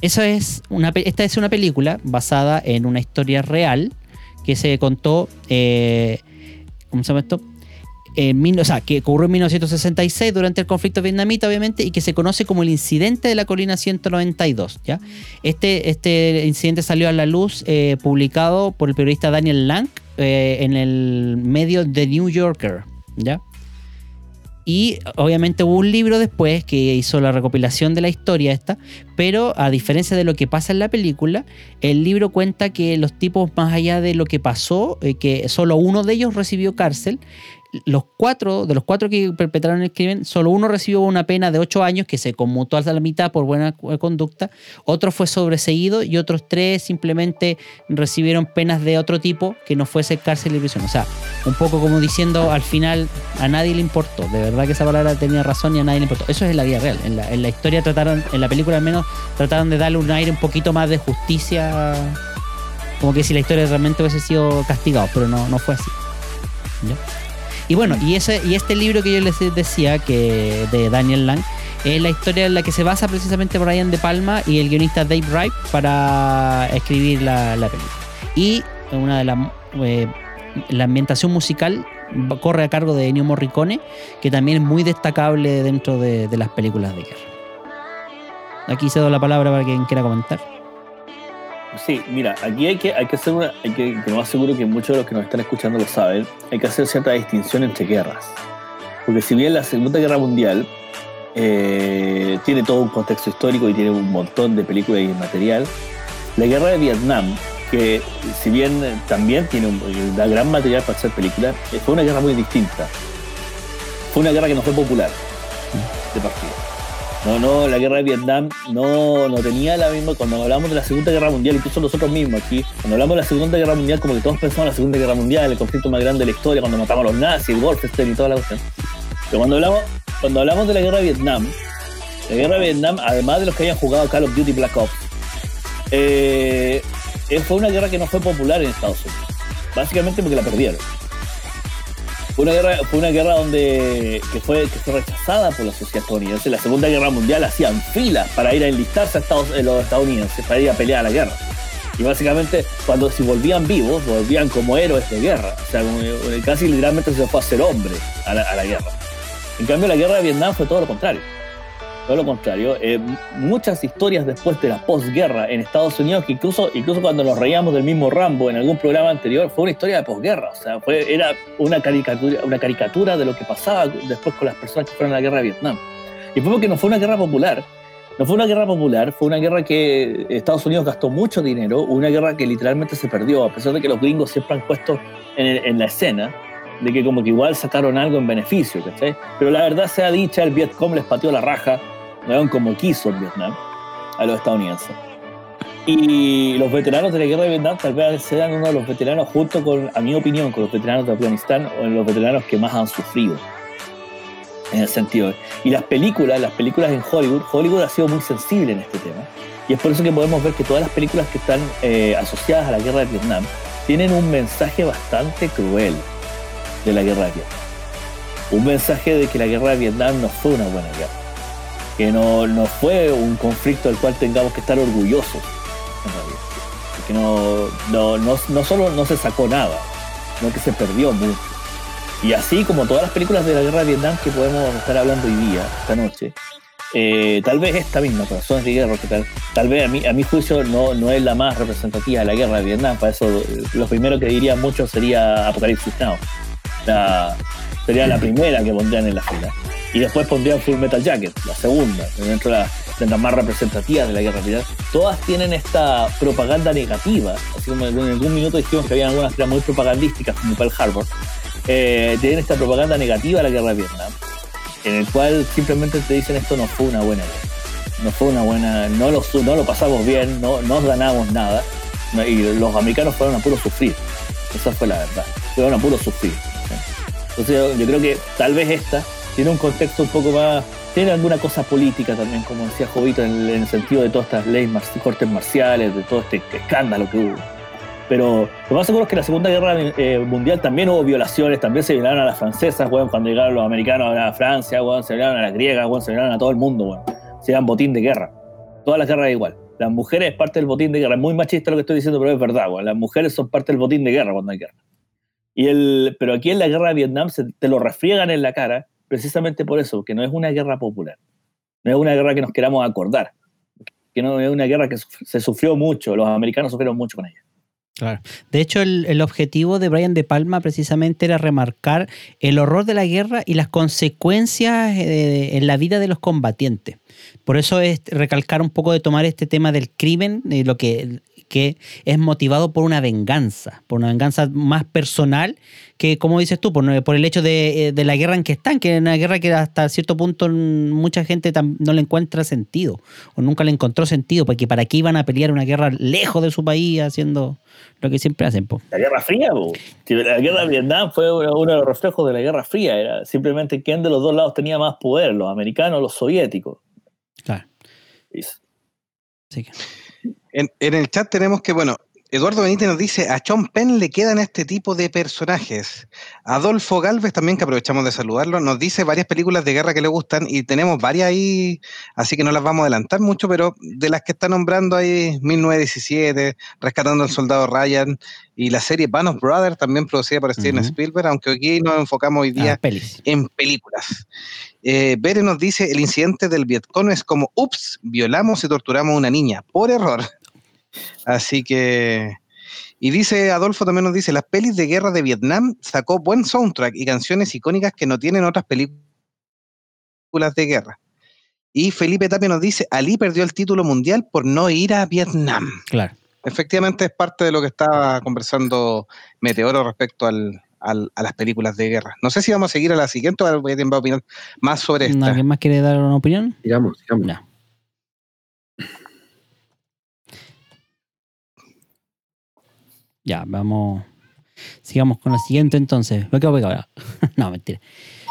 A: esa es una, esta es una película basada en una historia real que se contó, eh, ¿cómo se llama esto? En o sea, que ocurrió en 1966 durante el conflicto vietnamita, obviamente, y que se conoce como el incidente de la colina 192. ¿ya? Este, este incidente salió a la luz eh, publicado por el periodista Daniel Lang eh, en el medio The New Yorker. ¿ya? Y obviamente hubo un libro después que hizo la recopilación de la historia esta, pero a diferencia de lo que pasa en la película, el libro cuenta que los tipos, más allá de lo que pasó, eh, que solo uno de ellos recibió cárcel, los cuatro, de los cuatro que perpetraron el crimen, solo uno recibió una pena de ocho años que se conmutó hasta la mitad por buena cu- conducta, otro fue sobreseído y otros tres simplemente recibieron penas de otro tipo que no fuese cárcel y prisión. O sea, un poco como diciendo al final a nadie le importó. De verdad que esa palabra tenía razón y a nadie le importó. Eso es en la vida real. En la, en la historia trataron, en la película al menos, trataron de darle un aire un poquito más de justicia. Como que si la historia realmente hubiese sido castigado, pero no, no fue así. ¿Ya? Y bueno, y, ese, y este libro que yo les decía, que de Daniel Lang, es la historia en la que se basa precisamente Brian De Palma y el guionista Dave Wright para escribir la, la película. Y una de las eh, la ambientación musical corre a cargo de Ennio Morricone, que también es muy destacable dentro de, las películas de guerra. Aquí cedo la palabra para quien quiera comentar.
C: Sí, mira, aquí hay que, hay que hacer una, hay que, que no más seguro que muchos de los que nos están escuchando lo saben, hay que hacer cierta distinción entre guerras. Porque si bien la Segunda Guerra Mundial eh, tiene todo un contexto histórico y tiene un montón de películas y material, la guerra de Vietnam que si bien también tiene un, da gran material para hacer películas, eh, fue una guerra muy distinta. Fue una guerra que no fue popular de partida. No, no, la guerra de Vietnam no, no tenía la misma. Cuando hablamos de la Segunda Guerra Mundial, incluso nosotros mismos aquí, cuando hablamos de la Segunda Guerra Mundial, como que todos pensamos en la Segunda Guerra Mundial, el conflicto más grande de la historia, cuando matamos a los nazis, Wolfenstein y toda la cuestión. Pero cuando hablamos, cuando hablamos de la guerra de Vietnam, la guerra de Vietnam, además de los que hayan jugado Call of Duty Black Ops, eh, eh, fue una guerra que no fue popular en Estados Unidos. Básicamente porque la perdieron. Fue una guerra, fue una guerra donde que fue, que fue rechazada por la sociedad estadounidense. En la Segunda Guerra Mundial hacían filas para ir a enlistarse a Estados, eh, los estadounidenses, para ir a pelear a la guerra. Y básicamente, cuando si volvían vivos, volvían como héroes de guerra. O sea, eh, casi literalmente se fue a ser hombre a la, a la guerra. En cambio, la guerra de Vietnam fue todo lo contrario. Todo lo contrario, eh, muchas historias después de la posguerra en Estados Unidos, que incluso, incluso cuando nos reíamos del mismo Rambo en algún programa anterior, fue una historia de posguerra. O sea, fue, era una caricatura, una caricatura de lo que pasaba después con las personas que fueron a la guerra de Vietnam. Y fue porque no fue una guerra popular. No fue una guerra popular, fue una guerra que Estados Unidos gastó mucho dinero, una guerra que literalmente se perdió, a pesar de que los gringos siempre han puesto en, en la escena de que como que igual sacaron algo en beneficio, ¿cachai? Pero la verdad sea dicha, el Vietcong les pateó la raja como quiso en Vietnam a los estadounidenses. Y los veteranos de la guerra de Vietnam tal vez sean uno de los veteranos, junto con, a mi opinión, con los veteranos de Afganistán, o los veteranos que más han sufrido. En el sentido. Y las películas, las películas en Hollywood, Hollywood ha sido muy sensible en este tema. Y es por eso que podemos ver que todas las películas que están eh, asociadas a la guerra de Vietnam tienen un mensaje bastante cruel de la guerra de Vietnam. Un mensaje de que la guerra de Vietnam no fue una buena guerra que no, no, fue un conflicto del cual tengamos que estar orgullosos. Que no, no, no, no, solo no se sacó nada, sino que se perdió mucho. Y así como todas las películas de la guerra de Vietnam que podemos estar hablando hoy día, esta noche, eh, tal vez esta misma, Corazones de Guerra, que tal, tal vez a mi, a mi juicio no, no es la más representativa de la guerra de Vietnam, para eso lo primero que diría mucho sería Apocalipsis Now. La, sería la primera que pondrían en la fila. Y después pondrían Full Metal Jacket, la segunda, dentro de, las más representativas de la guerra fría. Todas tienen esta propaganda negativa, así como en algún minuto dijimos que había algunas que muy propagandísticas, como Pearl Harbor. Eh, tienen esta propaganda negativa a la guerra de Vietnam, en el cual simplemente te dicen esto no fue una buena guerra. No fue una buena, no lo, no lo pasamos bien, no, no ganamos nada. Y los americanos fueron a puro sufrir. Esa fue la verdad. Fueron a puro sufrir. Entonces yo creo que tal vez esta tiene un contexto un poco más, tiene alguna cosa política también, como decía Jovito, en, el sentido de todas estas leyes, cortes marciales, de todo este escándalo que hubo. Pero lo más seguro es que en la Segunda Guerra eh, Mundial también hubo violaciones, también se violaron a las francesas, cuando llegaron los americanos a Francia, se violaron a las griegas, se violaron a todo el mundo, bueno, se llaman botín de guerra. Todas las guerras igual. Las mujeres es parte del botín de guerra. Es muy machista lo que estoy diciendo, pero es verdad. Las mujeres son parte del botín de guerra cuando hay guerra. Y el, pero aquí en la guerra de Vietnam se, te lo refriegan en la cara precisamente por eso, que no es una guerra popular. No es una guerra que nos queramos acordar. Que no es una guerra que se sufrió mucho. Los americanos sufrieron mucho con ella.
A: Claro. De hecho, el, objetivo de Brian De Palma precisamente era remarcar el horror de la guerra y las consecuencias eh, en la vida de los combatientes. Por eso es recalcar un poco de tomar este tema del crimen, de lo que que es motivado por una venganza, por una venganza más personal que, como dices tú, por, el hecho eh, de, la guerra en que están, que es una guerra que hasta cierto punto mucha gente no le encuentra sentido, o nunca le encontró sentido, porque para qué iban a pelear una guerra lejos de su país haciendo lo que siempre hacen.
C: La Guerra Fría, la Guerra de Vietnam fue uno de los reflejos de la Guerra Fría, era simplemente quién de los dos lados tenía más poder, los americanos o los soviéticos.
D: Sí. En, el chat tenemos que, bueno, Eduardo Benítez nos dice, a Sean Penn le quedan este tipo de personajes. Adolfo Galvez también, que aprovechamos de saludarlo, nos dice varias películas de guerra que le gustan y tenemos varias ahí, así que no las vamos a adelantar mucho, pero de las que está nombrando ahí, 1917, Rescatando al Soldado Ryan y la serie Band of Brothers, también producida por Steven Spielberg, aunque aquí nos enfocamos hoy día
A: ah,
D: en películas. Eh, Bere nos dice, el incidente del Vietcong es como, ups, violamos y torturamos a una niña, por error. Así que. Y dice, Adolfo también nos dice, las pelis de guerra de Vietnam sacó buen soundtrack y canciones icónicas que no tienen otras películas de guerra. Y Felipe Tapia nos dice, Ali perdió el título mundial por no ir a Vietnam.
A: Claro.
D: Efectivamente es parte de lo que estaba conversando Meteoro respecto al, al- a las películas de guerra. No sé si vamos a seguir a la siguiente o alguien va a opinar más sobre esta.
A: ¿Alguien más quiere dar una opinión?
E: Digamos, digamos.
A: Ya. Ya, vamos. Sigamos con la siguiente entonces. Me quedo pegado. No, mentira.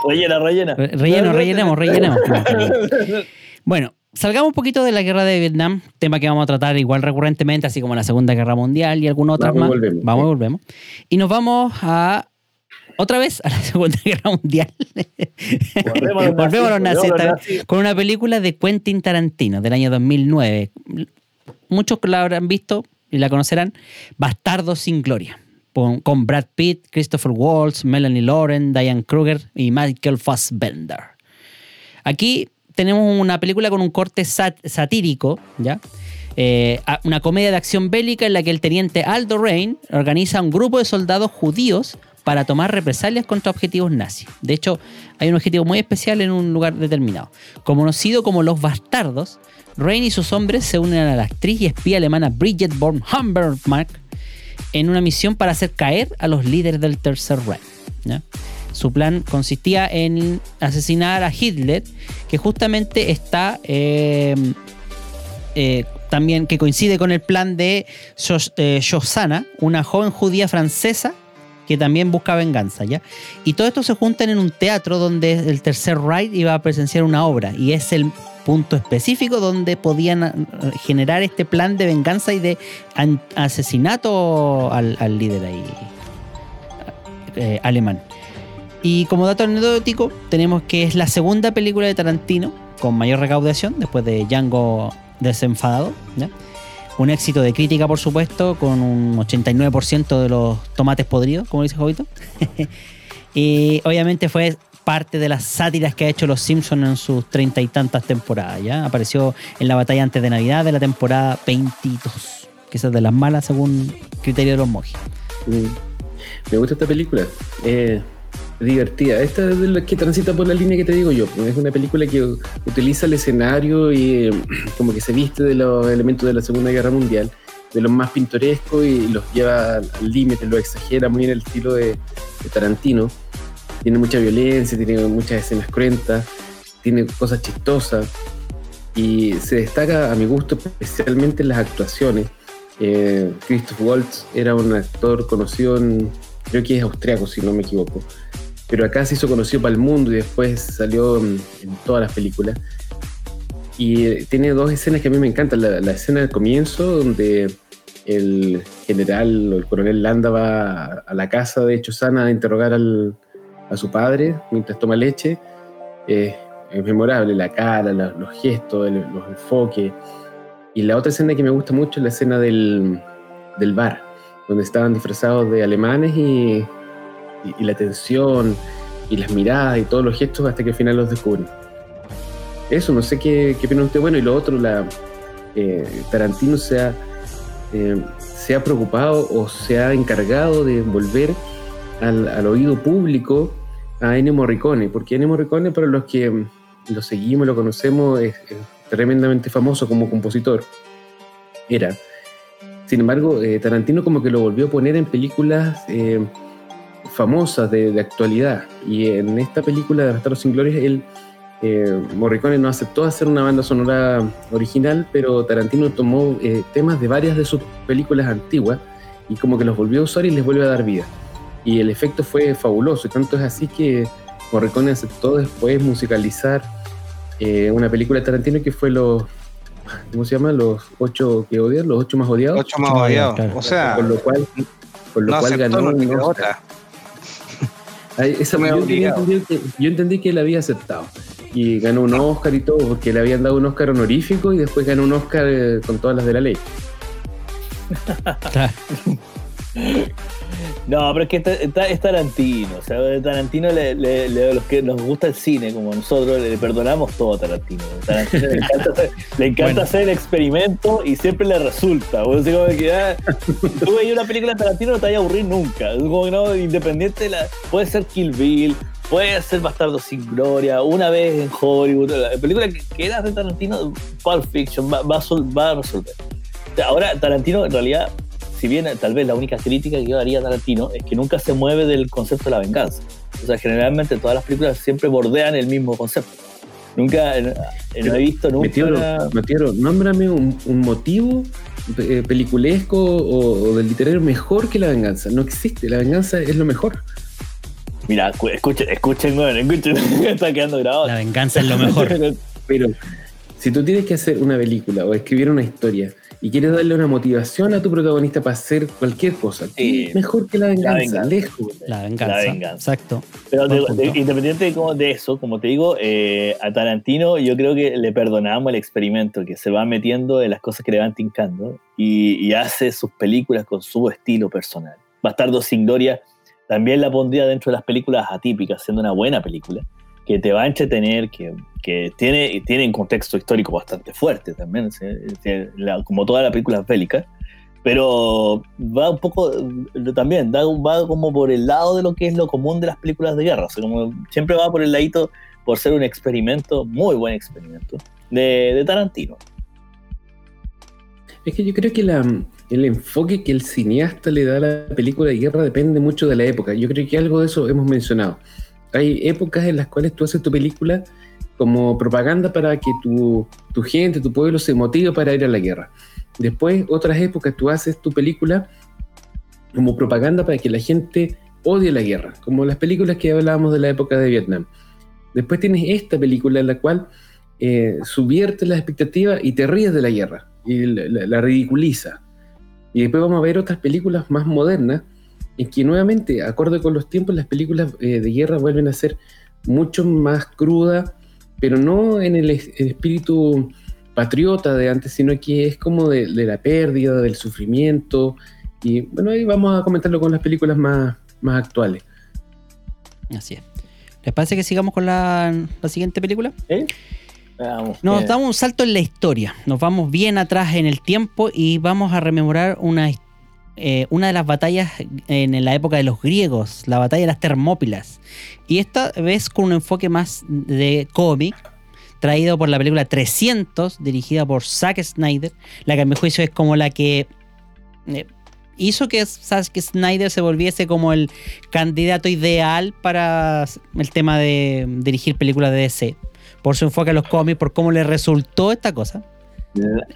C: Rellena, rellena.
A: Re- Relleno, rellenemos, rellenemos. Bueno, salgamos un poquito de la guerra de Vietnam, tema que vamos a tratar igual recurrentemente, así como la Segunda Guerra Mundial y algunas otras
E: Vamos y
A: más.
E: volvemos.
A: Vamos y volvemos. Y nos vamos a otra vez a la Segunda Guerra Mundial.
C: Volvemos a los
A: Volvemos a los nazis, con una película de Quentin Tarantino del año 2009. Muchos la habrán visto y la conocerán. Bastardos sin gloria. Con, con Brad Pitt, Christopher Waltz, Melanie Lauren, Diane Kruger y Michael Fassbender. Aquí tenemos una película con un corte sat- satírico, ¿ya? Eh, una comedia de acción bélica en la que el teniente Aldo Rain organiza un grupo de soldados judíos para tomar represalias contra objetivos nazis. De hecho, hay un objetivo muy especial en un lugar determinado. Conocido como los bastardos, Rain y sus hombres se unen a la actriz y espía alemana Bridget von Hammermark en una misión para hacer caer a los líderes del Tercer Reich. Su plan consistía en asesinar a Hitler, que justamente está eh, eh, también que coincide con el plan de Jos- eh, una joven judía francesa que también busca venganza, ¿ya? Y todo esto se juntan en un teatro donde el Tercer Reich iba a presenciar una obra y es el punto específico donde podían eh, generar este plan de venganza y de asesinato al, líder eh, alemán. Y como dato anecdótico, tenemos que es la segunda película de Tarantino con mayor recaudación después de Django desenfadado. ¿ya? Un éxito de crítica, por supuesto, con un 89% de los tomates podridos, como dice Jovito. y obviamente fue parte de las sátiras que ha hecho Los Simpsons en sus treinta y tantas temporadas. Apareció en la batalla antes de Navidad de la temporada 22, que es de las malas según criterio de los monjes.
E: Mm. Me gusta esta película. Eh, divertida. Esta es de que transita por la línea que te digo yo. Es una película que utiliza el escenario y eh, como que se viste de los elementos de la Segunda Guerra Mundial, de los más pintorescos y los lleva al límite, lo exagera muy en el estilo de, de Tarantino. Tiene mucha violencia, tiene muchas escenas cruentas, tiene cosas chistosas y se destaca a mi gusto especialmente en las actuaciones. Eh, Christoph Waltz era un actor conocido en, creo que es austriaco si no me equivoco, pero acá se hizo conocido para el mundo y después salió en, en todas las películas. Y eh, tiene dos escenas que a mí me encantan. La, escena del comienzo, donde el general o el coronel Landa va a, la casa de Chosana a interrogar a su padre mientras toma leche. Es memorable, la cara, los gestos, el- los enfoques. Y la otra escena que me gusta mucho es la escena del, del bar, donde estaban disfrazados de alemanes y, y- la tensión y las miradas y todos los gestos hasta que al final los descubren. Eso, no sé qué, qué opina. Bueno, y lo otro, la, eh, Tarantino se ha, eh, se ha preocupado o se ha encargado de volver al, al oído público a Ennio Morricone, porque Ennio Morricone, para los que mm, lo seguimos, lo conocemos, es, tremendamente famoso como compositor. Era. Sin embargo, eh, Tarantino como que lo volvió a poner en películas famosas de, de actualidad. Y en esta película de Bastardos sin Gloria, él, eh, Morricone no aceptó hacer una banda sonora original, pero Tarantino tomó eh, temas de varias de sus películas antiguas y como que los volvió a usar y les vuelve a dar vida. Y el efecto fue fabuloso, y tanto es así que Morricone aceptó después musicalizar eh, una película de Tarantino que fue los, ¿cómo se llama? Los ocho que odian, los ocho más odiados.
D: Ocho más
A: Ocho más
D: odiados. O sea,
E: Con lo cual, con lo
D: no
E: cual ganó un
D: quedó
E: Oscar.
D: otra.
E: Ay, esa-
D: Me
E: yo, entendido que, yo entendí que él había aceptado. Y ganó un Oscar y todo, porque le habían dado un Oscar honorífico y después ganó un Oscar eh, con todas las de la ley.
C: No, pero es que está- está- es Tarantino. O sea, Tarantino, le, le- le- a los que nos gusta el cine, como nosotros, le perdonamos todo a Tarantino. Tarantino le encanta, hacer, le encanta
A: Bueno.
C: hacer el experimento y siempre le resulta. O sea, como que ah, tú veías una película de Tarantino no te vaya a aburrir nunca. Es como que no, independiente, de la, puede ser Kill Bill, puede ser Bastardo sin Gloria, una vez en Hollywood. La película que, era de Tarantino, Pulp Fiction, va, va a sol- va a resolver. Ahora, Tarantino, en realidad, si bien tal vez la única crítica que yo daría a Tarantino es que nunca se mueve del concepto de la venganza. O sea, generalmente todas las películas siempre bordean el mismo concepto. Nunca, no he visto nunca.
E: Metiero,
C: una-
E: Metiero, nómbrame un, un motivo eh, peliculesco o, o del literario mejor que la venganza. No existe, la venganza es lo mejor.
C: Mira, cu- escuchen, escuchen, escuchen, está quedando grabado.
A: La venganza es lo mejor.
E: Pero si tú tienes que hacer una película o escribir una historia y quieres darle una motivación a tu protagonista para hacer cualquier cosa,
C: Sí.
E: ¿qué mejor que la venganza,
C: venganza.
E: lejos.
A: La venganza.
C: La venganza.
A: Exacto.
C: Pero de- de- independiente de, cómo- de eso, como te digo, eh, a Tarantino yo creo que le perdonamos el experimento, que se va metiendo en las cosas que le van tincando y, y hace sus películas con su estilo personal. Bastardo sin Gloria también la pondría dentro de las películas atípicas, siendo una buena película, que te va a entretener, que, que tiene, tiene un contexto histórico bastante fuerte también, ¿sí? La- como todas las películas bélicas. Pero va un poco, también, da- va como por el lado de lo que es lo común de las películas de guerra. O sea, como siempre va por el ladito, por ser un experimento, muy buen experimento, de, de Tarantino.
E: Es que yo creo que la- el enfoque que el cineasta le da a la película de guerra depende mucho de la época. Yo creo que algo de eso hemos mencionado. Hay épocas en las cuales tú haces tu película como propaganda para que tu, tu gente, tu pueblo se motive para ir a la guerra. Después, otras épocas, tú haces tu película como propaganda para que la gente odie la guerra, como las películas que hablábamos de la época de Vietnam. Después tienes esta película en la cual eh, subvierte las expectativas y te ríes de la guerra y la, ridiculiza. Y después vamos a ver otras películas más modernas en que nuevamente, acorde con los tiempos, las películas eh, de guerra vuelven a ser mucho más crudas, pero no en el, es- el espíritu patriota de antes, sino que es como de, de la pérdida, del sufrimiento. Y bueno, ahí vamos a comentarlo con las películas más, más actuales.
A: Así es. ¿Les parece que sigamos con la, la siguiente película?
C: ¿eh?
A: Nos
C: eh,
A: damos un salto en la historia. Nos vamos bien atrás en el tiempo y vamos a rememorar una, his- eh, una de las batallas en la época de los griegos, la batalla de las Termópilas. Y esta vez con un enfoque más de cómic, traído por la película 300, dirigida por Zack Snyder, la que a mi juicio es como la que eh, hizo que Zack Snyder se volviese como el candidato ideal para el tema de dirigir películas de DC. Por su enfoque a los cómics, por cómo le resultó esta cosa.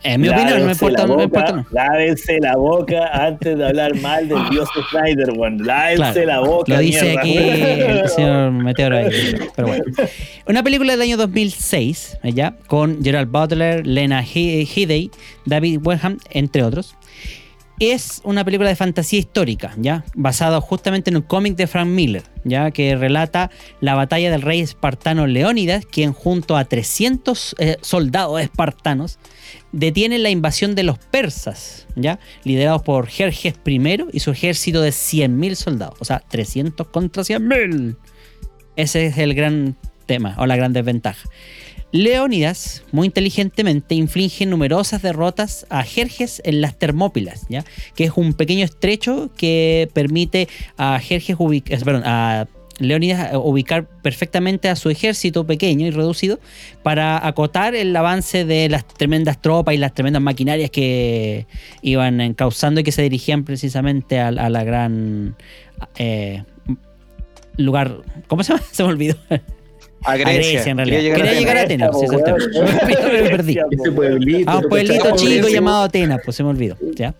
A: En mi opinión, no
C: lávense
A: importa,
C: la
A: no me
C: boca,
A: importa. no.
C: Lávense la boca antes de hablar mal del dios Snyder, weón. Lávense
A: Claro,
C: la boca.
A: Lo dice
C: mierda.
A: aquí el señor Meteoro. ahí. Pero bueno. Una película del año 2006, ¿ya? con Gerald Butler, Lena He- Headey, David Wenham, entre otros. Es una película de fantasía histórica, ¿ya? Basada justamente en un cómic de Frank Miller, ¿ya? Que relata la batalla del rey espartano Leónidas, quien junto a 300 eh, soldados espartanos detienen la invasión de los persas, ¿ya? Liderados por Jerjes I y su ejército de 100.000 soldados. O sea, 300 contra 100.000. Ese es el gran tema o la gran desventaja. Leónidas, muy inteligentemente, inflige numerosas derrotas a Jerjes en las Termópilas, ¿ya? que es un pequeño estrecho que permite a Jerjes ubic- eh, perdón, a Leónidas ubicar perfectamente a su ejército pequeño y reducido para acotar el avance de las tremendas tropas y las tremendas maquinarias que iban encauzando y que se dirigían precisamente a, a la gran eh, lugar. ¿Cómo se llama? Se me olvidó.
D: A
A: A Grecia, en realidad.
D: Quería
A: Quería llegar a
D: Atenas.
A: Atenas, sí, ese es el tema. Me perdí.
E: Ese pueblito.
A: A un pueblito chico llamado Atenas, pues se me olvidó. ¿ya?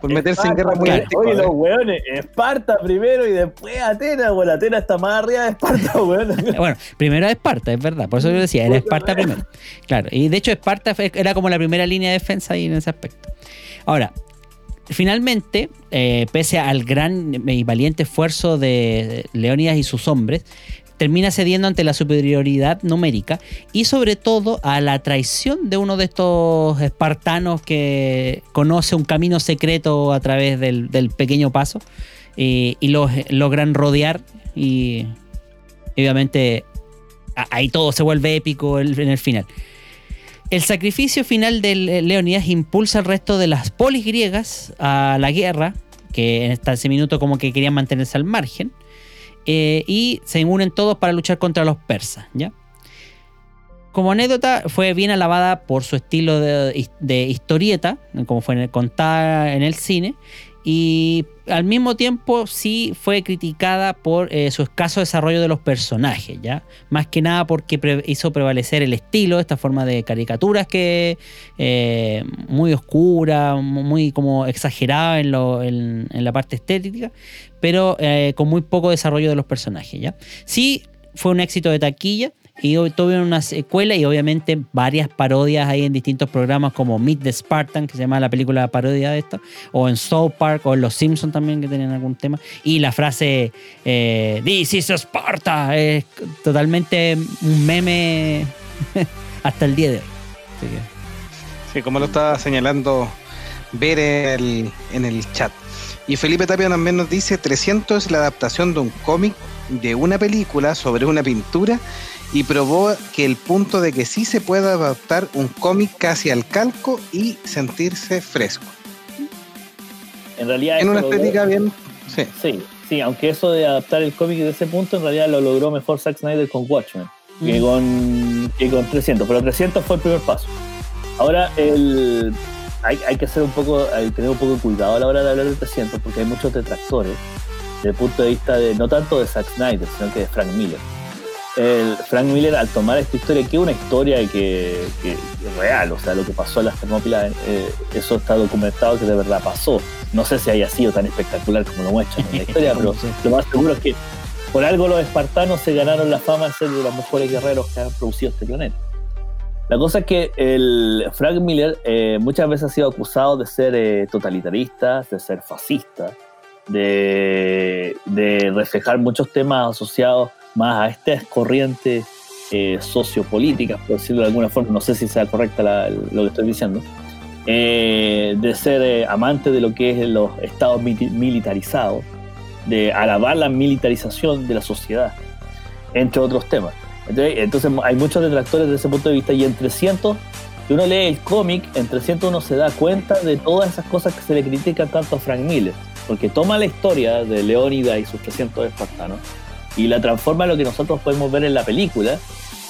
D: Por meterse en guerra muy
A: Claro.
C: Oye, los weones, Esparta primero y después Atenas, weón. Atenas está más arriba de Esparta, weón.
A: Bueno, primero Esparta, es verdad. Por eso yo decía, era Esparta primero. Claro, y de hecho Esparta era como la primera línea de defensa ahí en ese aspecto. Ahora, finalmente, eh, pese al gran y valiente esfuerzo de Leónidas y sus hombres, termina cediendo ante la superioridad numérica y sobre todo a la traición de uno de estos espartanos que conoce un camino secreto a través del, del pequeño paso y, y los logran rodear y obviamente ahí todo se vuelve épico en el final. El sacrificio final de Le- Leonidas impulsa al resto de las polis griegas a la guerra, que hasta ese minuto como que querían mantenerse al margen, eh, y se unen todos para luchar contra los persas, ¿ya? como anécdota, fue bien alabada por su estilo de, historieta, como fue contada en el cine, y al mismo tiempo sí fue criticada por eh, su escaso desarrollo de los personajes, ¿ya? Más que nada porque hizo prevalecer el estilo, esta forma de caricaturas que eh, muy oscura, mu- muy como exagerada en la parte estética, pero eh, con muy poco desarrollo de los personajes, ¿ya? Sí fue un éxito de taquilla y hoy tuvo una secuela y obviamente varias parodias ahí en distintos programas como Meet the Spartan, que se llama la película parodia de esto, o en South Park, o en Los Simpsons también, que tenían algún tema. Y la frase eh, This is Sparta es totalmente un meme hasta el día de hoy. Así que-
D: Sí, como lo estaba señalando ver el, en el chat. Y Felipe Tapia también nos dice, 300 es la adaptación de un cómic de una película sobre una pintura y probó que el punto de que sí se puede adaptar un cómic casi al calco y sentirse fresco.
C: En realidad
D: En una
C: logró-
D: estética bien... Sí.
C: Sí, sí, aunque eso de adaptar el cómic de ese punto en realidad lo logró mejor Zack Snyder con Watchmen que,
A: Mm.
C: con, que con 300, pero 300 fue el primer paso. Ahora, el, hay, hay que hacer un poco, hay que tener un poco de cuidado a la hora de hablar de 300 porque hay muchos detractores desde el punto de vista de, no tanto de Zack Snyder, sino que de Frank Miller. El Frank Miller al tomar esta historia, que es una historia que, que real, o sea, lo que pasó en las Termópilas, eh, eso está documentado que de verdad pasó. No sé si haya sido tan espectacular como lo muestran en la historia, pero lo más seguro es que por algo los espartanos se ganaron la fama de ser de los mejores guerreros que han producido este planeta. La cosa es que el Frank Miller eh, muchas veces ha sido acusado de ser eh, totalitarista, de ser fascista, de, de reflejar muchos temas asociados más a estas corrientes eh, sociopolíticas, por decirlo de alguna forma, no sé si sea correcta la- lo que estoy diciendo, eh, de ser eh, amante de lo que es los estados militarizados, de alabar la militarización de la sociedad, entre otros temas. Entonces, entonces hay muchos detractores desde ese punto de vista y en 300, si uno lee el cómic, en 300 uno se da cuenta de todas esas cosas que se le critican tanto a Frank Miller, porque toma la historia de Leónida y sus 300 espartanos y la transforma en lo que nosotros podemos ver en la película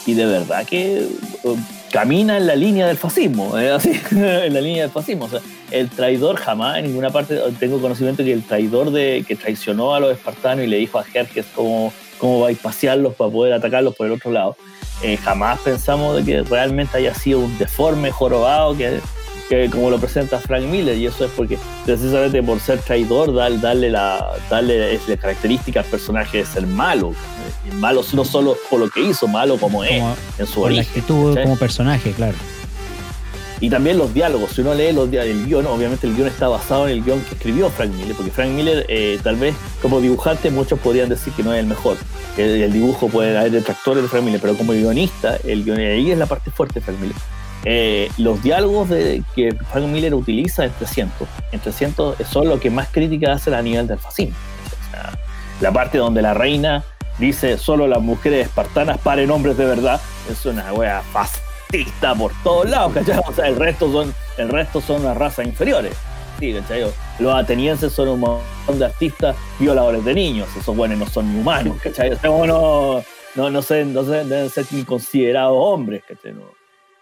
C: y de verdad que eh, camina en la línea del fascismo, ¿eh? así, en la línea del fascismo. El traidor jamás en ninguna parte tengo conocimiento que el traidor de que traicionó a los espartanos y le dijo a Jerjes cómo, cómo va a pasearlos para poder atacarlos por el otro lado. eh, jamás pensamos de que realmente haya sido un deforme jorobado que, que como lo presenta Frank Miller y eso es porque precisamente por ser traidor darle, darle la darle característica al personaje de ser malo malo no solo por lo que hizo malo como es
A: Como,
C: en su
A: por la
C: origen
A: actitud
C: ¿cachai?
A: como personaje, claro.
C: Y también los diálogos. Si uno lee los el guion, obviamente el guion está basado en el guion que escribió Frank Miller, porque Frank Miller, eh, tal vez como dibujante, muchos podrían decir que no es el mejor. El dibujo puede haber detractores de Frank Miller, pero como guionista, el guion, ahí es la parte fuerte de Frank Miller. Eh, los diálogos de, que Frank Miller utiliza en 300, en 300 son lo que más crítica hace a nivel del fascismo. O sea, la parte donde la reina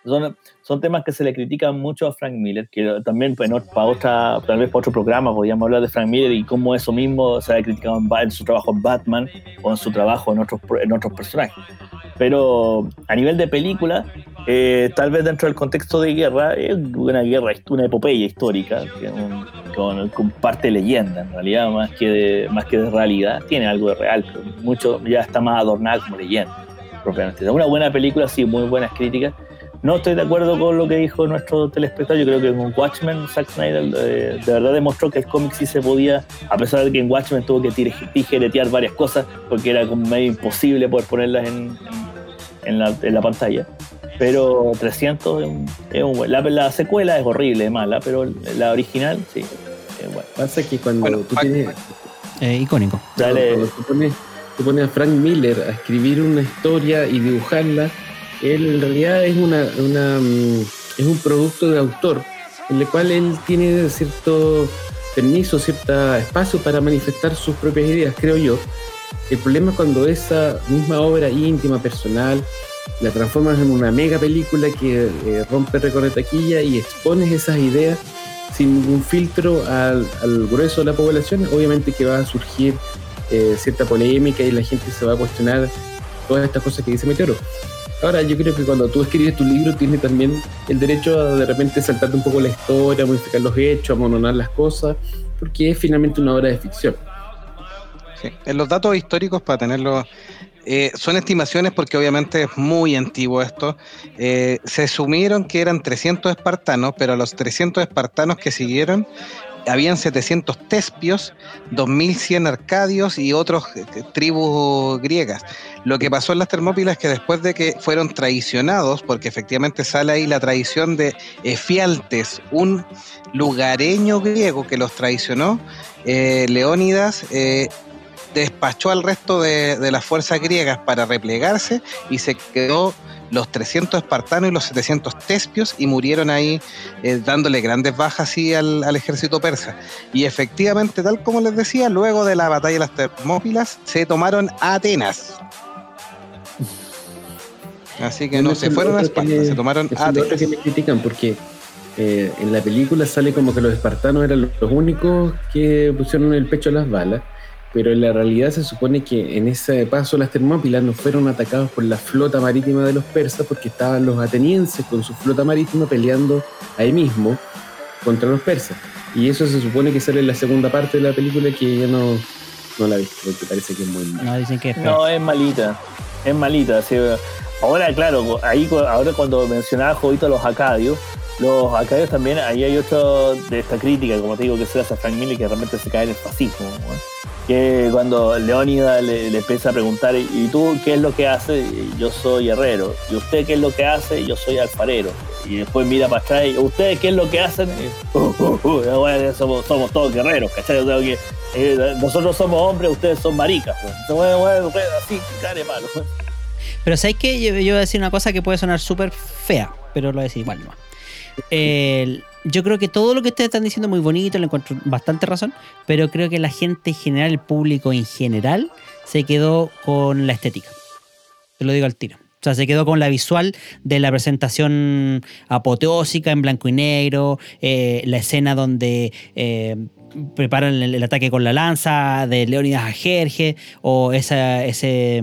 C: son, son temas que se le critican mucho a Frank Miller, que también pues, para otra, tal vez para otro programa podríamos hablar de Frank Miller y cómo eso mismo se ha criticado en, en su trabajo en Batman o en su trabajo en otros, en otros personajes. Pero a nivel de película, eh, tal vez dentro del contexto de guerra, es una guerra, una epopeya histórica, que un- con, con parte leyenda en realidad, más que, de, más que de realidad. Tiene algo de real, pero mucho ya está más adornada como leyenda, propiamente. Una buena película, sí, muy buenas críticas. No estoy de acuerdo con lo que dijo nuestro telespectador. Yo creo que con Watchmen, Zack Snyder eh, de verdad demostró que el cómic sí se podía, a pesar de que en Watchmen tuvo que tijeretear varias cosas, porque era como medio imposible poder ponerlas en, en- la, en la pantalla. Pero 300 es un, es un buen- la, la secuela es horrible, es mala, pero la original sí. Es buena.
E: Pasa que cuando
D: Bueno,
E: tú tienes,
A: Eh, icónico.
C: Dale.
E: cuando tú pones, tú pones a Frank Miller a escribir una historia y dibujarla, él en realidad es una, una, mm, es un producto de autor, en el cual él tiene cierto permiso, cierto espacio para manifestar sus propias ideas, creo yo. El problema es cuando esa misma obra íntima, personal, la transformas en una mega película que eh, rompe récord de taquilla y expones esas ideas sin ningún filtro al, grueso de la población, obviamente que va a surgir eh, cierta polémica y la gente se va a cuestionar todas estas cosas que dice Meteoro. Ahora, yo creo que cuando tú escribes tu libro tienes también el derecho a de repente saltarte un poco la historia, modificar los hechos, amononar las cosas, porque es finalmente una obra de ficción.
D: En los datos históricos, para tenerlo, eh, son estimaciones porque obviamente es muy antiguo esto. Eh, se sumieron que eran 300 espartanos, pero a los 300 espartanos que siguieron habían 700 tespios, 2100 arcadios y otros eh, tribus griegas. Lo que pasó en las Termópilas es que después de que fueron traicionados, porque efectivamente sale ahí la traición de Efialtes, un lugareño griego que los traicionó, eh, Leónidas eh, despachó al resto de las fuerzas griegas para replegarse y se quedó los 300 espartanos y los 700 tespios y murieron ahí eh, dándole grandes bajas así al, al, ejército persa. Y efectivamente, tal como les decía, luego de la batalla de las Termópilas se tomaron a Atenas. Así que no, no se fueron a Esparta, se tomaron a Atenas.
E: que me critican porque eh, en la película sale como que los espartanos eran los, los únicos que pusieron el pecho a las balas pero en la realidad se supone que en ese paso las Termópilas no fueron atacados por la flota marítima de los persas porque estaban los atenienses con su flota marítima peleando ahí mismo contra los persas. Y eso se supone que sale en la segunda parte de la película que yo no, no la he visto porque parece que es muy
A: mala. No, dicen que es
C: no, es malita. Es malita. Sí. Ahora, claro, ahí ahora cuando mencionaba Jovito a los acadios, los acadios también, ahí hay otro de esta crítica, como te digo, que se hace a Frank Miller, que realmente se cae en el fascismo. Que cuando Leónida le, empieza a preguntar, ¿y tú qué es lo que haces? Yo soy herrero. ¿Y usted qué es lo que hace? Yo soy alfarero. Y después mira para atrás, ¿y ustedes qué es lo que hacen? Uh, uh, uh, bueno, somos, todos guerreros, ¿cachai? O sea, que, eh, nosotros somos hombres, ustedes son maricas. Pues. Bueno, bueno, así, malo.
A: Pero ¿sabes qué? Yo, yo, voy a decir una cosa que puede sonar súper fea, pero lo voy a decir igual no. Eh, yo creo que todo lo que ustedes están diciendo es muy bonito, le encuentro bastante razón, pero creo que la gente en general, el público en general, se quedó con la estética. Te lo digo al tiro. O sea, se quedó con la visual de la presentación apoteósica en blanco y negro, eh, la escena donde eh, preparan el, ataque con la lanza de Leónidas a Jerje, o esa, ese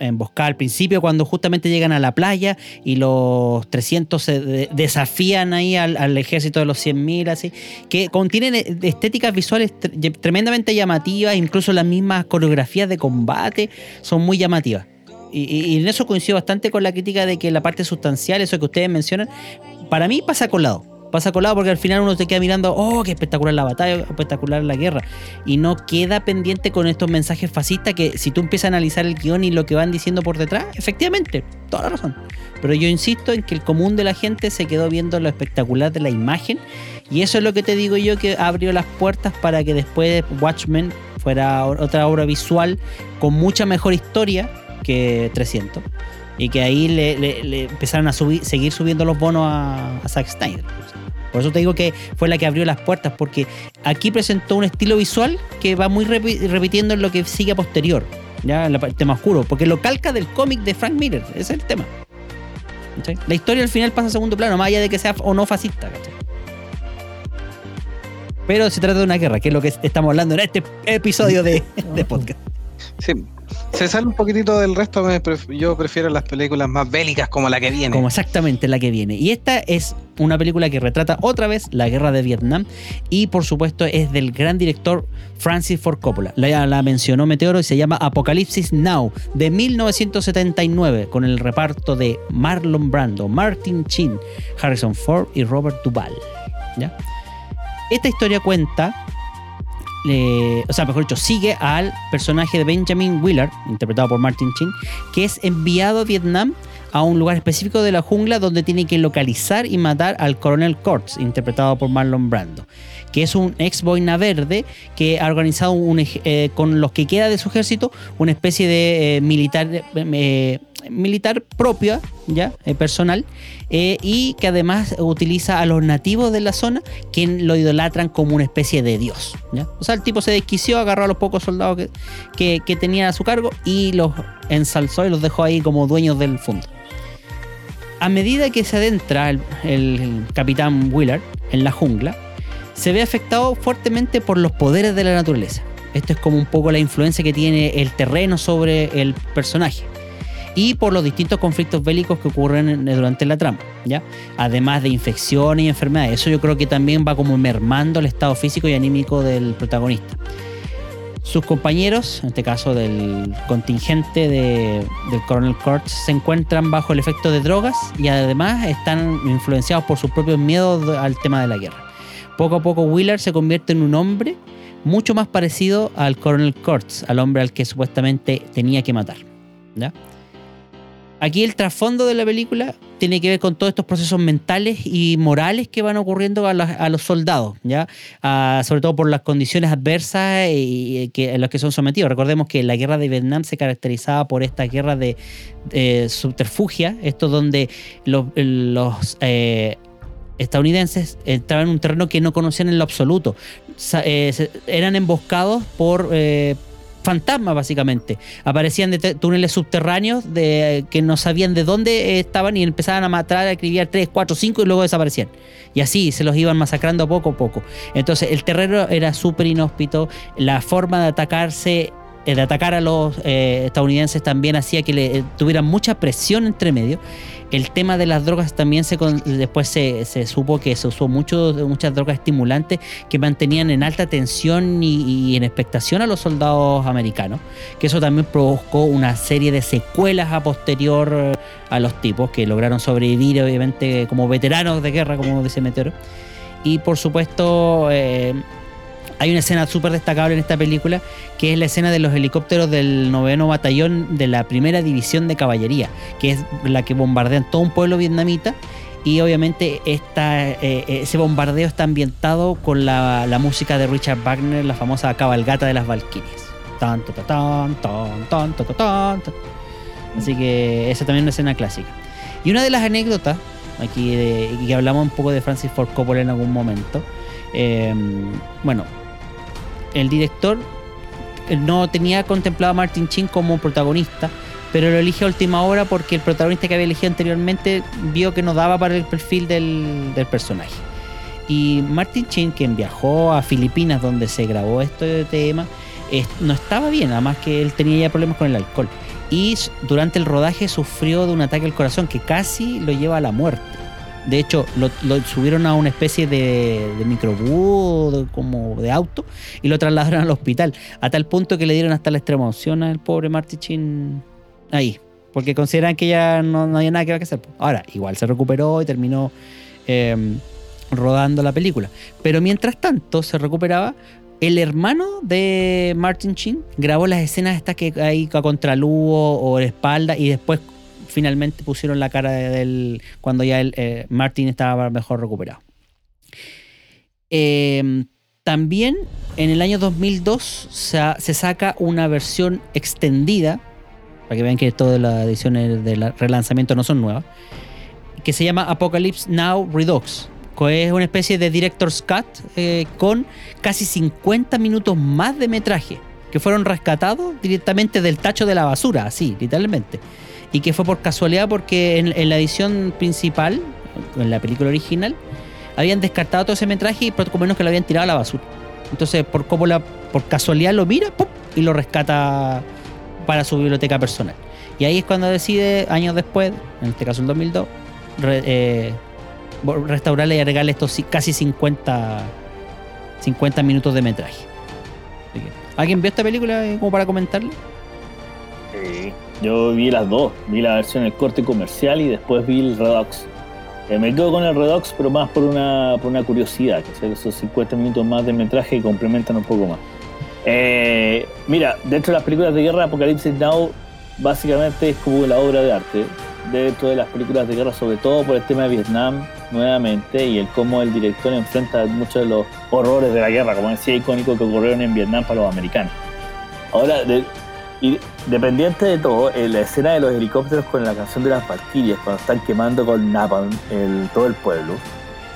A: emboscada al principio cuando justamente llegan a la playa y los 300 se de, desafían ahí al, ejército de los 100.000, así, que contienen estéticas visuales tremendamente llamativas, incluso las mismas coreografías de combate son muy llamativas. Y, y, en eso coincido bastante con la crítica de que la parte sustancial, eso que ustedes mencionan, para mí pasa colado. Pasa colado porque al final uno te queda mirando, oh, qué espectacular la batalla, espectacular la guerra. Y no queda pendiente con estos mensajes fascistas que si tú empiezas a analizar el guion y lo que van diciendo por detrás, efectivamente, toda la razón. Pero yo insisto en que el común de la gente se quedó viendo lo espectacular de la imagen. Y eso es lo que te digo yo que abrió las puertas para que después Watchmen fuera otra obra visual con mucha mejor historia que 300. Y que ahí le, le, le empezaron a subir, seguir subiendo los bonos a, a, Zack Snyder. Por eso te digo que fue la que abrió las puertas, porque aquí presentó un estilo visual que va muy repitiendo en lo que sigue a posterior, ya en el tema oscuro, porque lo calca del cómic de Frank Miller, ese es el tema. ¿sí? La historia al final pasa a segundo plano, más allá de que sea o no fascista. ¿sí? Pero se trata de una guerra, que es lo que estamos hablando en este episodio de, de podcast.
D: Sí, se sale un poquitito del resto, yo prefiero las películas más bélicas como la que viene.
A: Como exactamente la que viene. Y esta es una película que retrata otra vez la guerra de Vietnam y por supuesto es del gran director Francis Ford Coppola. La, la mencionó Meteoro y se llama Apocalipsis Now de 1979 con el reparto de Marlon Brando, Martin Chin, Harrison Ford y Robert Duvall. ¿Ya? Esta historia cuenta o sea, mejor dicho, sigue al personaje de Benjamin Willard, interpretado por Martin Chin, que es enviado a Vietnam a un lugar específico de la jungla donde tiene que localizar y matar al coronel Kurtz, interpretado por Marlon Brando, que es un ex boina verde que ha organizado un, eh, con los que queda de su ejército una especie de eh, militar eh, militar propia, ya personal, y que además utiliza a los nativos de la zona que lo idolatran como una especie de dios. O sea, el tipo se desquició, agarró a los pocos soldados que, que, que tenía a su cargo y los ensalzó y los dejó ahí como dueños del fondo. a medida que se adentra el, el capitán Willard en la jungla, se ve afectado fuertemente por los poderes de la naturaleza. Esto es como un poco la influencia que tiene el terreno sobre el personaje. Y por los distintos conflictos bélicos que ocurren en- durante la trama, ¿ya? Además de infecciones y enfermedades. Eso yo creo que también va como mermando el estado físico y anímico del protagonista. Sus compañeros, en este caso del contingente de- del coronel Kurtz, se encuentran bajo el efecto de drogas y además están influenciados por sus propios miedos al tema de la guerra. Poco a poco Willard se convierte en un hombre mucho más parecido al coronel Kurtz, al hombre al que supuestamente tenía que matar. ¿ya? Aquí el trasfondo de la película tiene que ver con todos estos procesos mentales y morales que van ocurriendo a, los- soldados, ¿ya? Sobre todo por las condiciones adversas y, en las que son sometidos. Recordemos que la guerra de Vietnam se caracterizaba por esta guerra de subterfugia, esto donde los, eh, estadounidenses entraban en un terreno que no conocían en lo absoluto. Eh, eran emboscados por eh, fantasmas, básicamente. Aparecían de túneles subterráneos de, que no sabían de dónde estaban y empezaban a matar, a acribillar 3, 4, 5 y luego desaparecían. Y así se los iban masacrando poco a poco. Entonces el terreno era súper inhóspito, la forma de atacarse eh, de atacar a los eh, estadounidenses también hacía que le, eh, tuvieran mucha presión entre medio. El tema de las drogas también se después se, se supo que se usó mucho, muchas drogas estimulantes que mantenían en alta tensión y, y en expectación a los soldados americanos. Que eso también provocó una serie de secuelas a posterior eh, a los tipos que lograron sobrevivir, obviamente, como veteranos de guerra, como dice Meteoro. Y por supuesto, eh, hay una escena súper destacable en esta película, que es la escena de los helicópteros del noveno batallón de la primera división de caballería, que es la que bombardean todo un pueblo vietnamita. Y obviamente esta, eh, ese bombardeo está ambientado con la, la música de Richard Wagner, la famosa cabalgata de las Valquirias. Tan, ta, ta, tan, tan, tan, ta, ta, tan, tan. Así que esa también es una escena clásica. Y una de las anécdotas, aquí de, y hablamos un poco de Francis Ford Coppola en algún momento, eh, bueno, el director no tenía contemplado a Martin Chin como protagonista, pero lo elige a última hora porque el protagonista que había elegido anteriormente vio que no daba para el perfil del, personaje. Y Martin Chin, quien viajó a Filipinas donde se grabó este tema, no estaba bien, además que él tenía ya problemas con el alcohol. Y durante el rodaje sufrió de un ataque al corazón que casi lo lleva a la muerte. De hecho, lo, subieron a una especie de, de microbús, como de auto, y lo trasladaron al hospital. A tal punto que le dieron hasta la extrema opción al pobre Martichin ahí. Porque consideran que ya no, no había nada que hacer. Ahora, igual se recuperó y terminó eh, rodando la película. Pero mientras tanto se recuperaba, el hermano de Martin Chin grabó las escenas estas que hay a contraluz o, o de espalda y después finalmente pusieron la cara de- del cuando ya el, eh, Martin estaba mejor recuperado. Eh, también en el año 2002 se, se saca una versión extendida, para que vean que todas las ediciones del relanzamiento no son nuevas, que se llama Apocalypse Now Redux. que Es una especie de Director's Cut eh, con casi 50 minutos más de metraje que fueron rescatados directamente del tacho de la basura, así, literalmente. Y que fue por casualidad porque en, en la edición principal, en la película original, habían descartado todo ese metraje y poco menos que lo habían tirado a la basura. Entonces, por cómo la, por casualidad lo mira y lo rescata para su biblioteca personal. Y ahí es cuando decide, años después, en este caso el 2002, re- eh, restaurarle y agregarle estos casi 50, 50 minutos de metraje. ¿Alguien vio esta película eh, como para comentarle?
C: Sí, yo vi las dos, vi la versión el corte comercial y después vi el Redux. Eh, me quedo con el Redux, pero más por una, por una curiosidad, que sea esos 50 minutos más de metraje que complementan un poco más. Eh, mira, dentro de las películas de guerra, Apocalipsis Now básicamente es como la obra de arte. Dentro de las películas de guerra, sobre todo por el tema de Vietnam, nuevamente, y el cómo el director enfrenta muchos de los horrores de la guerra, como decía, icónico que ocurrieron en Vietnam para los americanos. Ahora, de- y dependiente de todo, eh, la escena de los helicópteros con la canción de las Valquirias, cuando están quemando con Napalm todo el pueblo,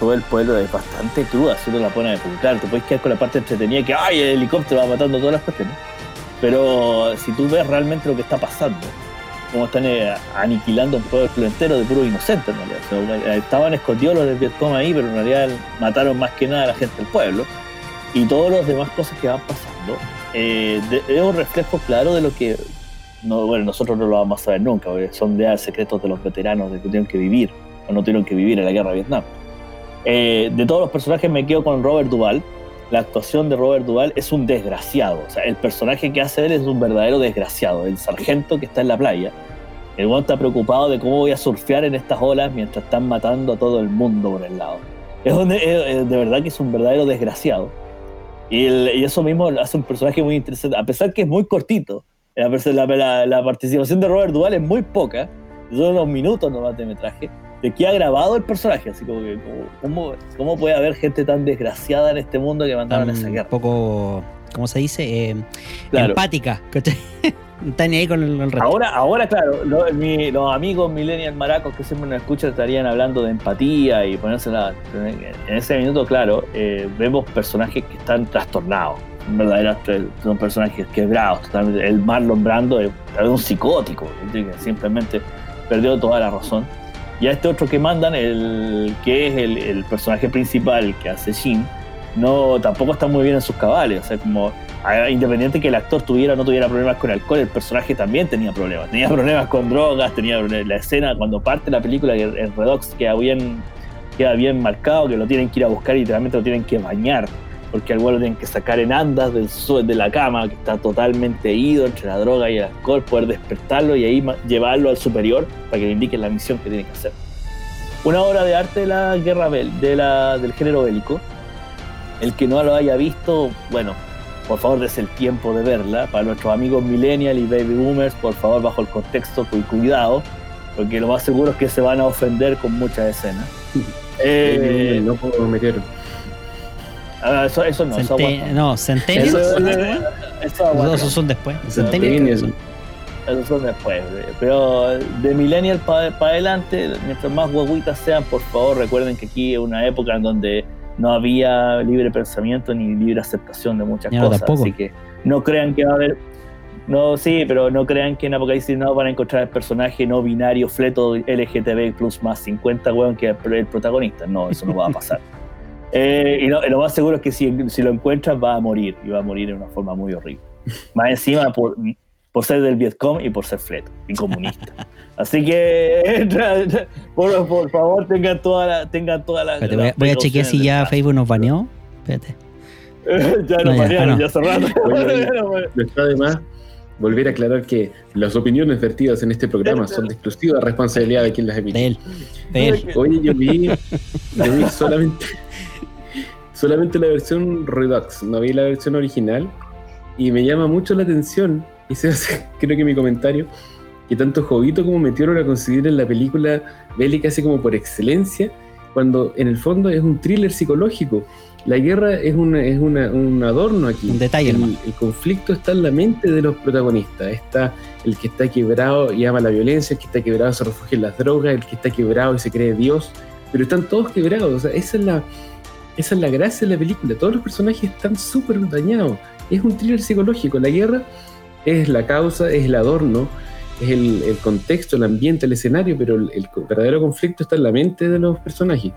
C: todo el pueblo es bastante cruda, si uno la pone a claro, te puedes quedar con la parte entretenida que ¡ay! el helicóptero va matando todas las cuestiones. Pero si tú ves realmente lo que está pasando, cómo están eh, aniquilando un pueblo entero de puro inocente en realidad. Eh, estaban escondidos los del Vietcong ahí, pero en realidad mataron más que nada a la gente del pueblo. Y todas las demás cosas que van pasando eh, de- es un reflejo claro de lo que no, bueno, nosotros no lo vamos a saber nunca, porque son ya secretos de los veteranos de que tuvieron que vivir o no tuvieron que vivir en la guerra de Vietnam. Eh, de todos los personajes me quedo con Robert Duvall. La actuación de Robert Duvall es un desgraciado. O sea, el personaje que hace él es un verdadero desgraciado. El sargento que está en la playa. El guante está preocupado de cómo voy a surfear en estas olas mientras están matando a todo el mundo por el lado. Es, un- es- de verdad que es un verdadero desgraciado. Y, el- y eso mismo hace un personaje muy interesante, a pesar que es muy cortito. La, la- la- participación de Robert Duvall es muy poca, son unos minutos nomás de metraje, de que ha grabado el personaje. Así como que, ¿cómo, cómo puede haber gente tan desgraciada en este mundo que mandaron a esa
A: un
C: guerra?
A: poco, ¿cómo se dice? Eh,
C: Claro.
A: Empática. ¿cachai? No está ni ahí con el, el resto.
C: Ahora, ahora claro, lo- mi- los amigos millennial maracos que siempre nos escuchan estarían hablando de empatía y ponerse la... En ese minuto, claro, eh, vemos personajes que están trastornados. Verdaderos, son personajes quebrados totalmente. El Marlon Brando es, es un psicótico, que simplemente perdió toda la razón. Y a este otro que mandan, el que es el, el personaje principal que hace Shin, no, tampoco está muy bien en sus cabales. O sea, como independiente que el actor tuviera o no tuviera problemas con alcohol, el personaje también tenía problemas. Tenía problemas con drogas, tenía problemas- la escena cuando parte la película, que el Redox queda bien, queda bien marcado, que lo tienen que ir a buscar y literalmente lo tienen que bañar, porque al lo tienen que sacar en andas del su- de la cama, que está totalmente ido entre la droga y el alcohol, poder despertarlo y ahí llevarlo al superior para que le indiquen la misión que tiene que hacer. Una obra de arte de la guerra de del género bélico. El que no lo haya visto, bueno, por favor des el tiempo de verla. Para nuestros amigos millennial y baby boomers, por favor, bajo el contexto, cu- cuidado, porque lo más seguro es que se van a ofender con muchas escenas. Eh,
E: no puedo meter.
C: ah, eso, eso no, eso
A: no, Centennial.
C: Eso,
A: Eso,
C: eso aguanta.
A: esos son después.
E: Centennial.
A: Centennial.
C: Esos son después. eh, Pero de Millennial para adelante, mientras más guaguitas sean, por favor, recuerden que aquí es una época en donde no había libre pensamiento ni libre aceptación de muchas
A: no,
C: cosas.
A: tampoco.
C: Así que no crean que va a haber. No, sí, pero no crean que en Apocalipsis no van a encontrar el personaje no binario fleto LGTB plus más 50, weón, que es el protagonista. No, eso no va a pasar. Eh, y, no- y lo más seguro es que si, si lo encuentras va a morir y va a morir de una forma muy horrible. Más encima por, por ser del Vietcom y por ser fleto y comunista. Así que por, por favor tengan toda la, tengan toda la.
A: Espérate, voy, a-
C: las
A: voy a chequear si ya Facebook nos baneó. Espérate.
C: ya
A: No,
C: nos
A: ya,
C: banearon,
A: ah, no.
C: ya hace.
E: No está de más volver a aclarar que las opiniones vertidas en este programa son de exclusiva responsabilidad de quien las emite.
A: De él. De él.
E: Oye, yo vi, yo vi solamente, solamente la versión Redux, no vi la versión original y me llama mucho la atención, y ese es creo que mi comentario, que tanto Jovito como Meteoro la consideran la película bélica así como por excelencia, cuando en el fondo es un thriller psicológico. La guerra es, una, es una- un adorno aquí.
A: Un detalle
E: el, el conflicto está en la mente de los protagonistas. Está el que está quebrado y ama la violencia, el que está quebrado se refugia en las drogas, el que está quebrado y se cree Dios. Pero están todos quebrados. O sea, esa es la, esa es la gracia de la película. Todos los personajes están súper dañados. Es un thriller psicológico. La guerra es la causa, es el adorno, es el, el contexto, el ambiente, el escenario, pero el, el verdadero conflicto está en la mente de los personajes.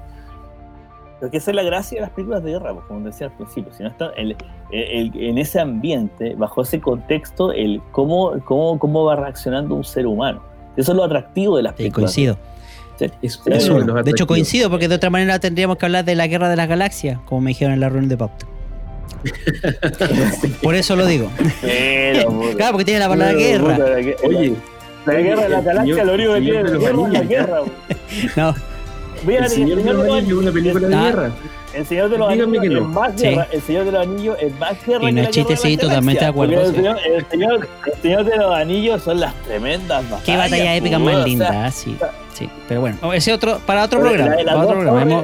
C: Porque esa es la gracia de las películas de guerra, pues, como decía al principio. Si no está el- el- en ese ambiente, bajo ese contexto, el cómo, cómo, cómo va reaccionando un ser humano. Eso es lo atractivo de las
A: Sí,
C: películas.
A: coincido.
C: Sí.
E: Es
C: Sí,
E: uno
A: Es
E: de
A: uno.
E: los
A: De hecho, coincido porque de otra manera tendríamos que hablar de la guerra de las galaxias, como me dijeron en la reunión de pauta. Por eso lo digo.
C: Pero.
A: Claro, porque tiene la palabra guerra.
C: puta, la gue-
E: Oye,
C: la guerra de la galaxia, lo único que
E: el
C: tiene es la guerra.
A: No,
C: Mira,
E: El Señor de los Anillos es una película de
A: Ah.
E: guerra.
C: El Señor de los
E: Dígame
C: Anillos es
E: no.
C: más
A: Sí.
C: guerra. El Señor de los Anillos es más guerra
A: Y no es
C: la
A: chiste,
C: guerra de
A: sí,
C: la
A: totalmente de acuerdo.
C: El señor, el, señor, el Señor de los Anillos son las tremendas batallas.
A: qué batalla épica más
C: o sea,
A: linda, sí. Sí, pero bueno, ese otro, para otro programa. para otro programa.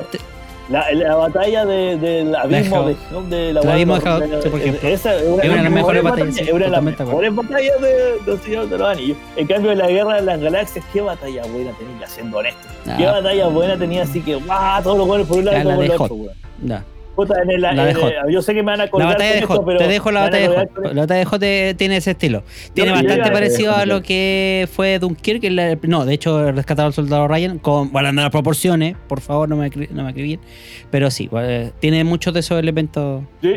C: La, la batalla de- del abismo de, de la
A: abismo de por ejemplo.
C: esa es una,
A: de las mejores batallas,
C: Es una de las mejores batallas de, Señor de los Anillos. En cambio, la guerra de las galaxias, qué batalla buena tenía, siendo honesto. Qué
A: Ah,
C: batalla buena tenía, así que, ¡guau! Todos los buenos por un lado y por el otro, weón. Puta, en el-
A: La
C: en el- yo sé que me van a
A: La
C: colgar
A: batalla
C: con
A: de
C: esto,
A: Hot,
C: pero
A: te dejo la batalla de Hot.
C: con
A: La batalla de Hot eh, tiene ese estilo. Tiene
C: yo
A: bastante
C: a-
A: parecido a
E: eh,
A: lo que fue Dunkirk. la- no, de hecho, rescatado al soldado Ryan, con, guardando las proporciones, por favor, no me, no me acribillen. Pero sí, eh, tiene muchos de esos elementos.
C: Yo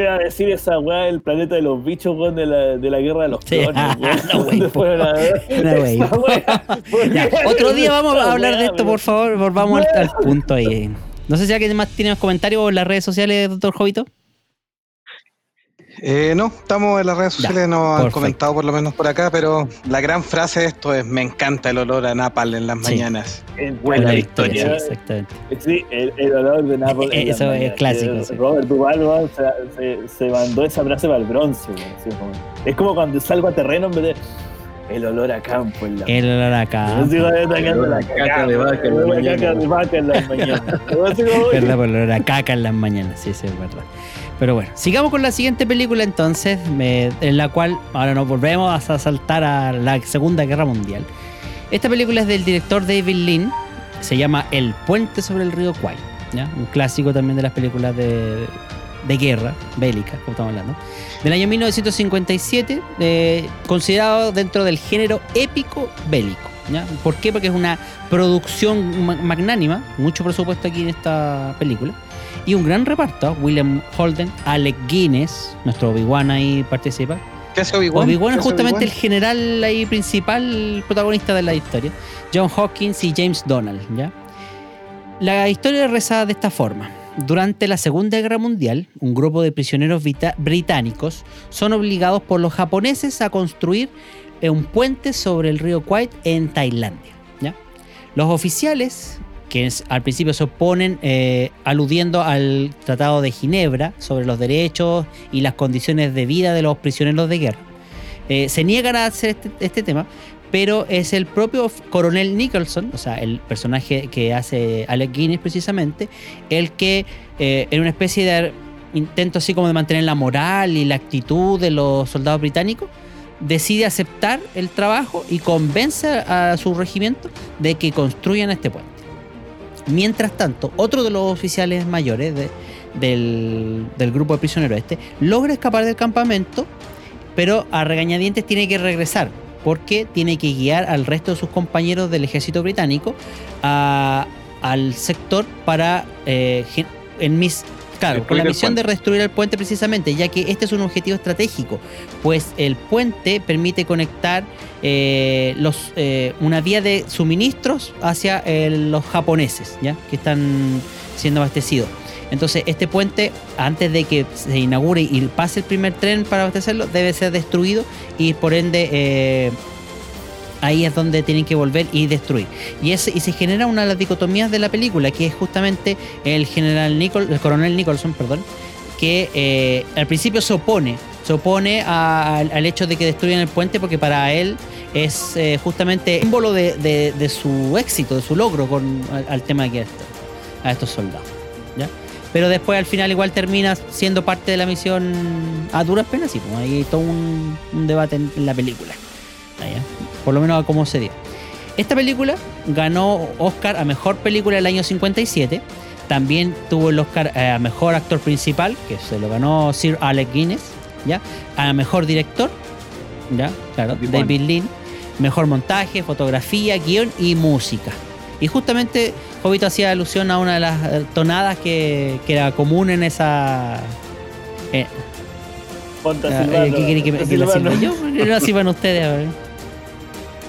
C: iba a decir esa weá, el planeta de los bichos, weón, de la, de la guerra de los
A: Sí.
C: clones.
A: No. No, otro día vamos a hablar de esto, por favor. Volvamos al, al punto ahí. No sé si alguien más tiene más comentarios en las redes sociales, doctor Jovito.
D: Eh, no, estamos en las redes
A: Ya,
D: sociales, no han
A: perfecto.
D: comentado por lo menos por acá, pero la gran frase de esto es: Me encanta el olor a Napal en las
A: Sí.
D: mañanas.
C: Es
A: Buena
C: historia.
A: sí, exactamente.
C: Sí, el, el olor de.
A: Eh,
C: en las
A: eso es clásico,
C: Eh,
A: sí.
C: Robert Duval se, se, se mandó esa frase para el bronce. es como cuando salgo a terreno en vez de el olor a campo en la
A: El olor acá.
C: Yo sigo
E: olor
C: la
E: a caca de vaca en la
C: el olor a
E: mañana.
C: caca de vaca en las mañanas.
A: Verdad, por el olor a caca en las mañanas, sí, sí, es verdad. Pero bueno, sigamos con la siguiente película entonces, me- en la cual ahora nos volvemos a saltar a la Segunda Guerra Mundial. Esta película es del director David Lean, se llama El puente sobre el río Kwai, ¿ya? un clásico también de las películas de, de guerra, bélica, como estamos hablando. Del año 1957, eh, considerado dentro del género épico bélico. ¿ya? ¿Por qué? Porque es una producción ma- magnánima, mucho presupuesto aquí en esta película, y un gran reparto. William Holden, Alec Guinness, nuestro Obi-Wan ahí participa.
D: ¿Qué hace Obi-Wan?
A: Obi-Wan
D: ¿Qué
A: es justamente el general ahí principal, protagonista de la historia. John Hawkins y James Donald, ¿ya? La historia reza de esta forma. Durante la Segunda Guerra Mundial, un grupo de prisioneros británicos son obligados por los japoneses a construir eh, un puente sobre el río Kwai en Tailandia. Los oficiales, que al principio se oponen eh, aludiendo al Tratado de Ginebra sobre los derechos y las condiciones de vida de los prisioneros de guerra, eh, se niegan a hacer este, este tema, pero es el propio coronel Nicholson, o sea, el personaje que hace Alec Guinness precisamente, el que eh, en una especie de intento así como de mantener la moral y la actitud de los soldados británicos, decide aceptar el trabajo y convence a su regimiento de que construyan este puente. Mientras tanto, otro de los oficiales mayores de- del, del grupo de prisioneros este logra escapar del campamento, pero a regañadientes tiene que regresar porque tiene que guiar al resto de sus compañeros del ejército británico a- al sector para eh, en mis claro con la misión de destruir el puente precisamente ya que este es un objetivo estratégico pues el puente permite conectar eh, los, eh, una vía de suministros hacia eh, los japoneses ya que están siendo abastecidos entonces este puente antes de que se inaugure y pase el primer tren para abastecerlo debe ser destruido y por ende eh, ahí es donde tienen que volver y destruir. Y, es, y se genera una de las dicotomías de la película, que es justamente el general Nicol, el coronel Nicholson, perdón, que eh, al principio se opone, se opone a- al, hecho de que destruyan el puente porque para él es eh, justamente símbolo de, su éxito, de su logro con al, al tema de que a estos soldados. Pero después al final igual termina siendo parte de la misión a duras penas, y pues, hay todo un, un debate en, en la película. Ah, ya. Por lo menos a cómo se dio. Esta película ganó Oscar a Mejor Película del año 57. También tuvo el Oscar eh, a Mejor Actor Principal, que se lo ganó Sir Alec Guinness. ¿ya? A Mejor Director, ¿ya? Claro. David Lean. Mejor Montaje, Fotografía, Guión y Música. Y justamente Jovito hacía alusión a una de las eh, tonadas que, que era común en esa... eh,
C: Ponte a silbar,
A: eh, ¿Qué quiere que,
C: a
A: que la
C: ¿no?
A: yo? Que no la sirvan ustedes. a ver.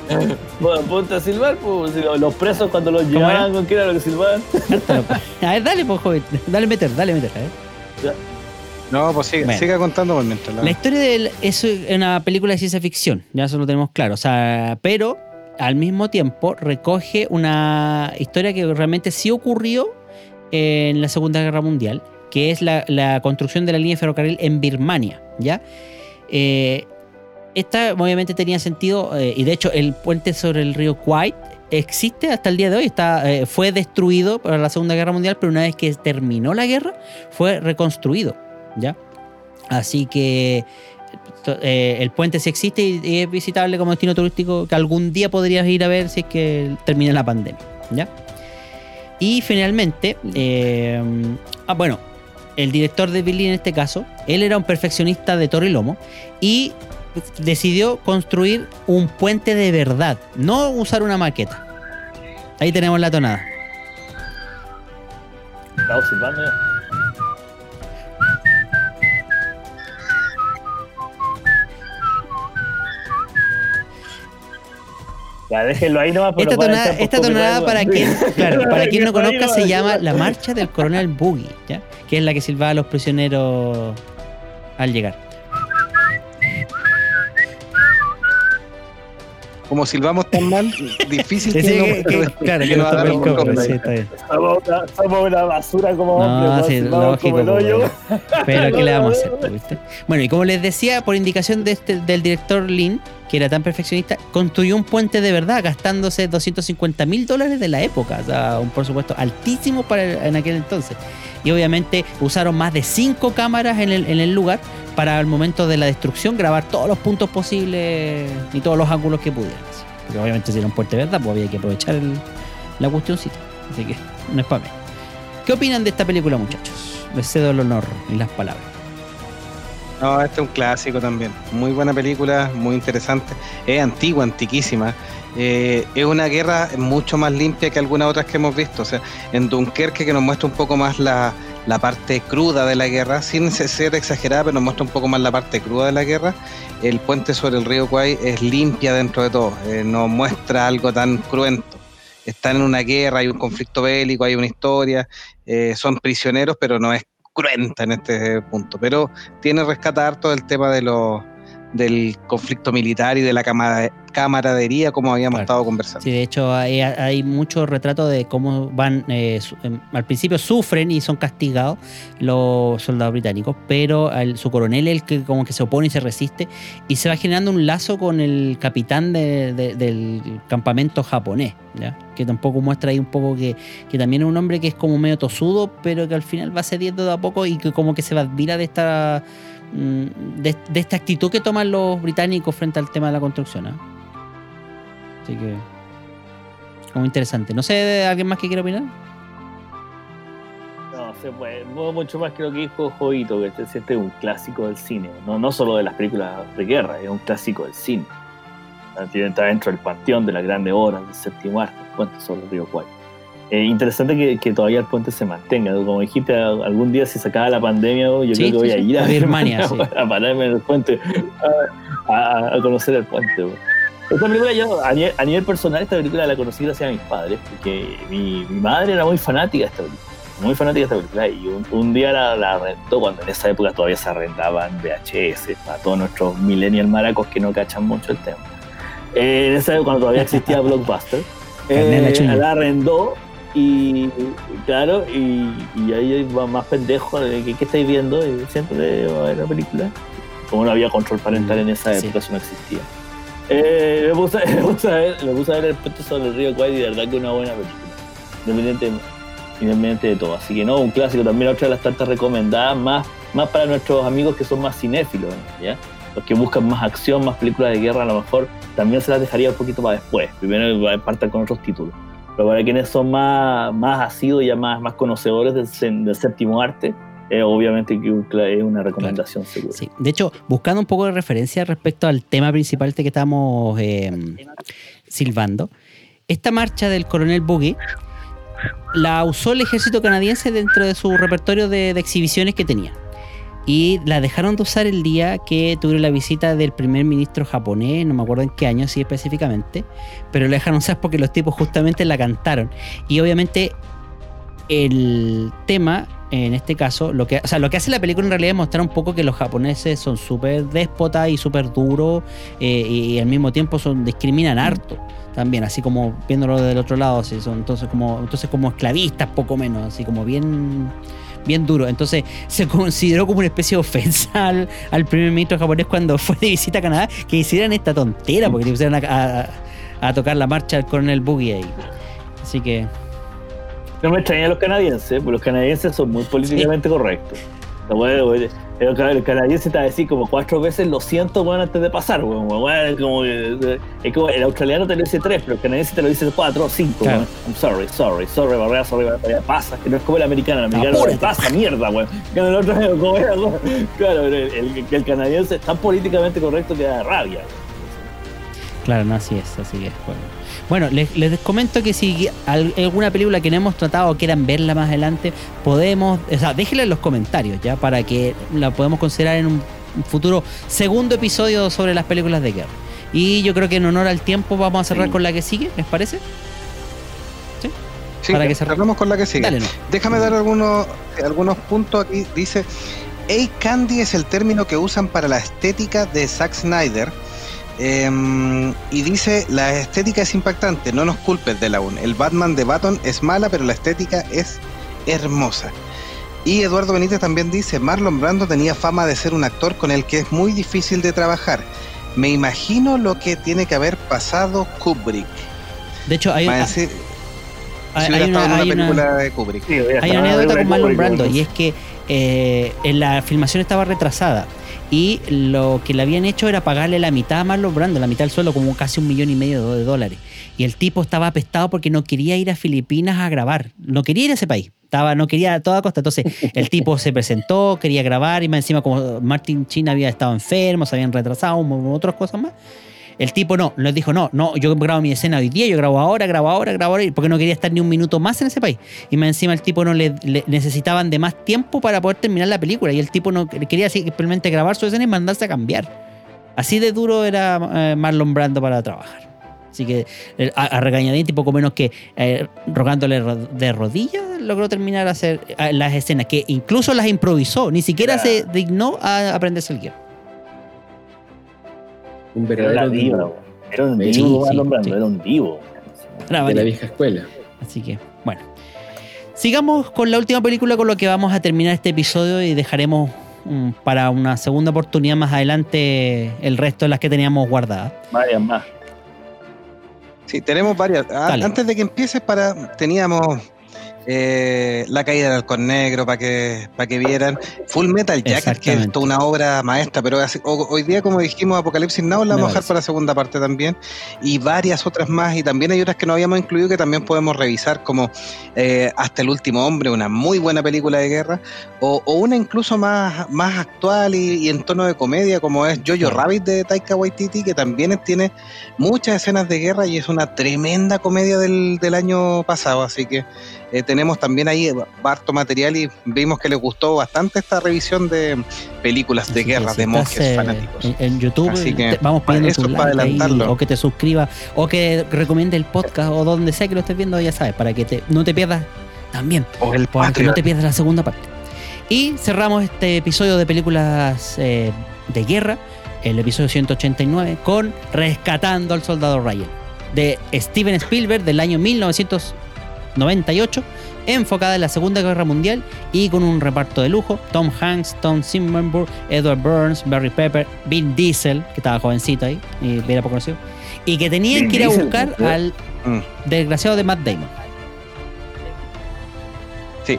C: Bueno, ponte a silbar, pues, los presos cuando los
A: ¿Cómo
C: llevaban, ¿con qué era lo que silbaban?
A: A ver, dale, pues, joven. Dale meter, dale meter. A ver.
D: No, pues siga,
A: Bueno.
D: siga contando por mientras. la-
A: La historia de él es una película de ciencia ficción, ya eso lo tenemos claro. O sea, pero al mismo tiempo recoge una historia que realmente sí ocurrió en la Segunda Guerra Mundial, que es la, construcción de la línea de ferrocarril en Birmania, ¿ya? Eh, esta obviamente tenía sentido, eh, y de hecho el puente sobre el río Kwai existe hasta el día de hoy, está, eh, fue destruido para la Segunda Guerra Mundial, pero una vez que terminó la guerra, fue reconstruido, ¿ya? Así que eh, el puente sí existe y, es visitable como destino turístico que algún día podrías ir a ver si es que termina la pandemia, ¿ya? Y finalmente, eh, ah, bueno, el director de Billy en este caso, él era un perfeccionista de toro y lomo y decidió construir un puente de verdad, no usar una maqueta. Ahí tenemos la tonada.
C: Estamos silbando ya. Ya, déjenlo ahí nomás.
A: Esta tonada, esta tonada para quien, claro, para quien no conozca se llama la marcha del coronel Boogie, ¿ya? que es la que silbaba a los prisioneros al llegar.
D: Como silbamos tan mal, difícil que,
A: que- que- claro, que
D: no
A: el copyright, sí, está bien.
C: Somos una, somos una basura como
A: No,
C: hombres,
A: sí, lógico,
C: como el hoyo.
A: weón. Pero ¿qué le vamos a hacer? pues, ¿viste? Bueno, y como les decía, por indicación de este, del director Lin, que era tan perfeccionista, construyó un puente de verdad gastándose 250 mil dólares de la época. O sea, un presupuesto altísimo para en aquel entonces. Y obviamente usaron más de cinco cámaras en el, en el lugar para el momento de la destrucción grabar todos los puntos posibles y todos los ángulos que pudieran. Porque obviamente si era un puente de verdad, pues había que aprovechar el- la cuestioncita. Así que no es para menos. ¿Qué opinan de esta película, muchachos? Les cedo el honor y las palabras.
D: No, este es un clásico también. Muy buena película, muy interesante. Es antigua, antiquísima. Eh, es una guerra mucho más limpia que algunas otras que hemos visto. O sea, en Dunkerque que nos muestra un poco más la, la parte cruda de la guerra, sin ser exagerada, pero nos muestra un poco más la parte cruda de la guerra. El puente sobre el río Kwai es limpia dentro de todo. Eh, no muestra algo tan cruento. Están en una guerra, hay un conflicto bélico, hay una historia, eh, son prisioneros, pero no es cruenta en este punto. Pero tiene rescatar todo el tema de los del conflicto militar y de la camaradería como habíamos
A: Claro.
D: estado conversando.
A: Sí, de hecho hay, hay mucho retrato de cómo van, eh, su- em, al principio sufren y son castigados los soldados británicos, pero al- su coronel es el que como que se opone y se resiste y se va generando un lazo con el capitán de- de- del campamento japonés, ¿ya? que tampoco muestra ahí un poco que, que también es un hombre que es como medio tosudo, pero que al final va cediendo de a poco y que como que se admira de esta... mm, De, esta actitud que toman los británicos frente al tema de la construcción. ¿ah? Así que. Como interesante. No sé, ¿alguien más que quiera opinar?
C: No, se puede. Mucho más que lo que dijo Jovito, que este, este es un clásico del cine. No, no solo de las películas de guerra, es un clásico del cine. Está dentro del panteón de las grandes obras del séptimo arte, puente sobre el río Kwai. Eh, interesante que, que todavía el puente se mantenga. Como dijiste, algún día si se acaba la pandemia, yo
A: Sí,
C: creo que voy a ir a,
A: Birmania,
C: a pararme en el puente, a, conocer el puente. Esta película yo, a nivel, a nivel personal, esta película la conocí gracias a mis padres, porque mi, mi madre era muy fanática de esta película. Muy fanática de esta película. Y un, un día la, la rentó, cuando en esa época todavía se arrendaban VHS, para todos nuestros millennial maracos que no cachan mucho el tema. Eh, en esa época, cuando todavía existía Blockbuster, eh, la arrendó y, claro, y, y ahí va más pendejo de que, ¿qué estáis viendo? Y siempre va a ver la película. Como no había control parental en esa
A: Sí.
C: época, eso no existía. Eh, me, puse, me puse a ver, me puse a ver el puente sobre el río Kwai y de verdad que es una buena película. Independiente, independiente de todo. Así que no, un clásico también, otra de las tantas recomendadas, más, más para nuestros amigos que son más cinéfilos, ¿ya? Los que buscan más acción, más películas de guerra, a lo mejor también se las dejaría un poquito para después. Primero partan con otros títulos. Pero para quienes son más, más ya más, más conocedores del, séptimo arte, eh, obviamente que es una recomendación segura.
A: Sí. De hecho, buscando un poco de referencia respecto al tema principal este que estamos eh, silbando, esta marcha del coronel Boogie la usó el ejército canadiense dentro de su repertorio de, de exhibiciones que tenía. Y la dejaron de usar el día que tuvieron la visita del primer ministro japonés, no me acuerdo en qué año sí específicamente, pero la dejaron usar porque los tipos justamente la cantaron. Y obviamente el tema, en este caso, lo que, o sea, lo que hace la película en realidad es mostrar un poco que los japoneses son súper déspotas y súper duros eh, y, al mismo tiempo son discriminan harto también, así como viéndolo del otro lado, así son entonces como, entonces como esclavistas poco menos, así como bien bien duro. Entonces se consideró como una especie de ofensa al, al primer ministro japonés cuando fue de visita a Canadá que hicieran esta tontera, porque le pusieran a, a- a tocar la marcha al coronel Boogie ahí. Así que
C: No me extraña a los canadienses, porque los canadienses son muy políticamente correctos. Weón, el, ca- el canadiense te va a decir como cuatro veces lo siento, weón, antes de pasar, weón. weón, como, que- es como el australiano te lo dice tres, pero el canadiense te lo dice cuatro o cinco,
A: Claro.
C: weón. I'm sorry, sorry, sorry, barrea, sorry, barrea, pasa, que no es como el americano, el americano pasa, mierda, weón. Que el otro es como era, weón. Claro, pero el, el- el canadiense es tan políticamente correcto que da rabia.
A: Claro, no, así es, así es. Bueno, Bueno, les, les comento que si al- alguna película que no hemos tratado o quieran verla más adelante, podemos, o sea, déjenla en los comentarios ya para que la podamos considerar en un futuro segundo episodio sobre las películas de guerra. Y yo creo que en honor al tiempo vamos a cerrar
C: Sí.
A: con la que sigue, ¿les parece?
D: Sí,
A: Para que
D: cerramos con la que sigue.
A: Dale, no.
D: Déjame dar algunos, algunos puntos aquí. Dice, A-Candy es el término que usan para la estética de Zack Snyder. Em, y dice, la estética es impactante, no nos culpes de la UN. El Batman de Baton es mala, pero la estética es hermosa. Y Eduardo Benítez también dice, Marlon Brando tenía fama de ser un actor con el que es muy difícil de trabajar. Me imagino lo que tiene que haber pasado Kubrick.
A: De hecho, hay, hay- hay
D: si hubiera
A: una-
D: estado en una
A: hay una-
D: película de Kubrick.
C: Sí,
A: Hay una anécdota con Marlon Brando y es que eh, en la filmación estaba retrasada y lo que le habían hecho era pagarle la mitad a Marlon Brando, la mitad del sueldo, como casi un millón y medio de dólares. Y el tipo estaba apestado porque no quería ir a Filipinas a grabar, no quería ir a ese país. Estaba, no quería a toda costa. Entonces, el tipo se presentó, quería grabar, y más encima, como Martin Chin había estado enfermo, se habían retrasado, otras cosas más. El tipo no, nos dijo, no, no, yo grabo mi escena hoy día, yo grabo ahora, grabo ahora, grabo ahora, porque no quería estar ni un minuto más en ese país. Y más encima el tipo no le, le necesitaban de más tiempo para poder terminar la película. Y el tipo no quería simplemente grabar su escena y mandarse a cambiar. Así de duro era eh, Marlon Brando para trabajar. Así que eh, a, a regañadientes, poco menos que eh, rogándole ro- de rodillas, logró terminar hacer eh, las escenas, que incluso las improvisó, ni siquiera
C: Claro.
A: se dignó a aprenderse el guion.
E: Un verdadero divo.
C: Era un divo,
A: sí, sí.
C: era un divo.
A: Era
E: de la vieja escuela.
A: Así que, bueno. Sigamos con la última película con lo que vamos a terminar este episodio y dejaremos mm, para una segunda oportunidad más adelante el resto de las que teníamos guardadas.
C: Varias más.
D: Sí, tenemos varias. Ah,
A: Dale.
D: Antes de que empieces, para teníamos eh, La caída del halcón negro para que, para que vieran. Full Metal Jacket, que es toda una obra maestra, pero así- ho- hoy día, como dijimos, Apocalipsis Now la vamos a dejar para la segunda parte también. Y varias otras más. Y también hay otras que no habíamos incluido que también podemos revisar, como eh, Hasta el último hombre, una muy buena película de guerra. O, o una incluso más, más actual y, y en tono de comedia, como es Jojo Rabbit de Taika Waititi, que también tiene muchas escenas de guerra y es una tremenda comedia del, del año pasado. Así que eh, tenemos también ahí harto material y vimos que les gustó bastante esta revisión de películas de guerra,
A: si
D: de monjes
A: eh,
D: fanáticos.
A: En, en YouTube
D: Así que,
A: te- vamos pidiendo
D: eso
A: tu
D: para
A: like ahí,
D: adelantarlo.
A: o que te suscribas o que recomiende el podcast o donde sea que lo estés viendo, ya sabes, para que te, no te pierdas también.
D: O el
A: para que no te pierdas la segunda parte. Y cerramos este episodio de películas eh, de guerra, el episodio 189, con Rescatando al Soldado Ryan, de Steven Spielberg del año 1998, enfocada en la Segunda Guerra Mundial y con un reparto de lujo: Tom Hanks, Tom Simmenburg, Edward Burns, Barry Pepper, Vin Diesel, que estaba jovencito ahí y era poco conocido, y que tenían que ir a buscar al
D: Mm.
A: desgraciado de Matt Damon.
D: Sí.